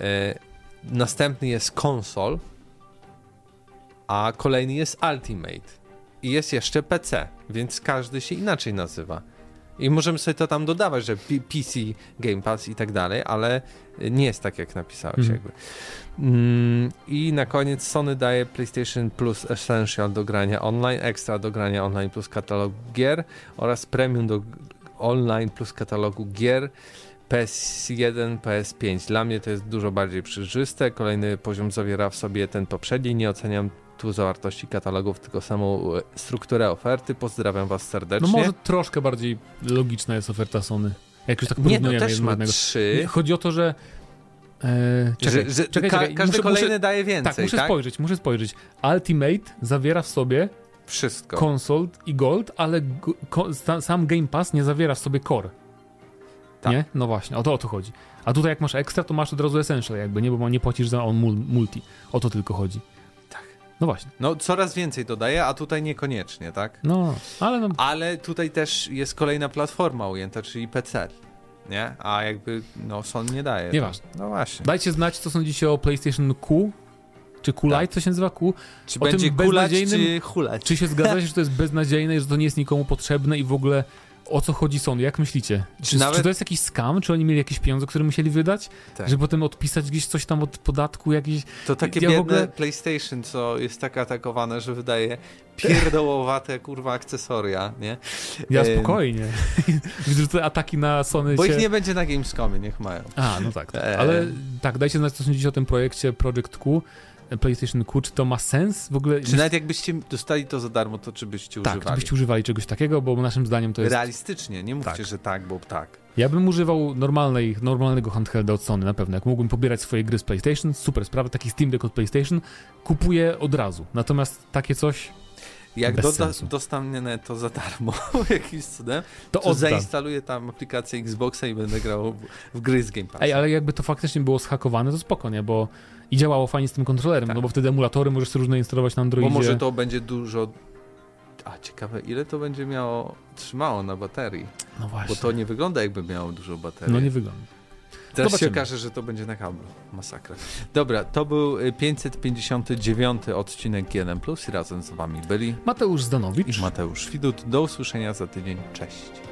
E, następny jest konsol, a kolejny jest Ultimate. I jest jeszcze PC, więc każdy się inaczej nazywa. I możemy sobie to tam dodawać, że PC, Game Pass i tak dalej, ale nie jest tak, jak napisałeś mm. jakby. Mm, I na koniec Sony daje PlayStation Plus Essential do grania online, Extra do grania online plus katalog gier oraz Premium do online plus katalogu gier. PS1, PS5. Dla mnie to jest dużo bardziej przejrzyste. Kolejny poziom zawiera w sobie ten poprzedni. Nie oceniam tu zawartości katalogów, tylko samą e, strukturę oferty. Pozdrawiam Was serdecznie. No może troszkę bardziej logiczna jest oferta Sony. Jak już tak porównujemy Nie, no też ma trzy. Chodzi o to, że E, czekaj, że, że czekaj, ka czekaj. każdy muszę, kolejny muszę, daje więcej. Tak, muszę tak? spojrzeć, muszę spojrzeć. Ultimate zawiera w sobie wszystko. Console i Gold, ale sam Game Pass nie zawiera w sobie Core. Tak. Nie? No właśnie, o to o to chodzi. A tutaj jak masz ekstra, to masz od razu Essential jakby, nie? Bo nie płacisz za on multi. O to tylko chodzi. Tak. No właśnie. No coraz więcej dodaje, a tutaj niekoniecznie, tak? No, ale no... Ale tutaj też jest kolejna platforma ujęta, czyli PC. Nie? A jakby, no Sony nie daje. Nieważne. No właśnie. Dajcie znać, co sądzicie o PlayStation Q, czy Kulite, tak. co się nazywa Q? Czy o będzie tym beznadziejnym, czy hulać? Czy się zgadzacie, że to jest beznadziejne, że to nie jest nikomu potrzebne i w ogóle o co chodzi Sony? Jak myślicie? Czy, Nawet... czy, to jest jakiś scam? Czy oni mieli jakieś pieniądze, które musieli wydać? Tak. Żeby potem odpisać gdzieś coś tam od podatku jakiś... To takie ja biedne ogóle... PlayStation, co jest tak atakowane, że wydaje pierdołowate, kurwa, akcesoria, nie? Ja spokojnie. Widzę, że te ataki na Sony Bo się... ich nie będzie na Gamescomie, niech mają. A, no tak. tak. Ale tak, dajcie znać, co sądzicie o tym projekcie Project Q. PlayStation Q, czy to ma sens w ogóle? Czy nawet jakbyście dostali to za darmo, to czy byście tak, używali? Tak, byście używali czegoś takiego, bo naszym zdaniem to jest... Realistycznie, nie mówcie, tak. że tak, bo tak. Ja bym używał normalnej, normalnego handhelda od Sony na pewno. Jak mógłbym pobierać swoje gry z PlayStation, super sprawa, taki Steam Deck od PlayStation, kupuję od razu. Natomiast takie coś jak doda, dostanę to za darmo jakimś cudem, to, to zainstaluję tam aplikację Xboxa i będę grał w, w gry z Game. Ej, ale jakby to faktycznie było zhakowane, to spoko, nie? Bo i działało fajnie z tym kontrolerem, tak. no bo wtedy emulatory możesz różne instalować na Androidzie. Bo może to będzie dużo... A, ciekawe, ile to będzie miało, trzymało na baterii? No właśnie. Bo to nie wygląda jakby miało dużo baterii. No nie wygląda. Teraz Zobaczymy. się okaże, że to będzie na kablu. Masakra. Dobra, to był 559 y, odcinek GNM Plus i razem z wami byli Mateusz Zdanowicz i Mateusz Widut. Do usłyszenia za tydzień. Cześć.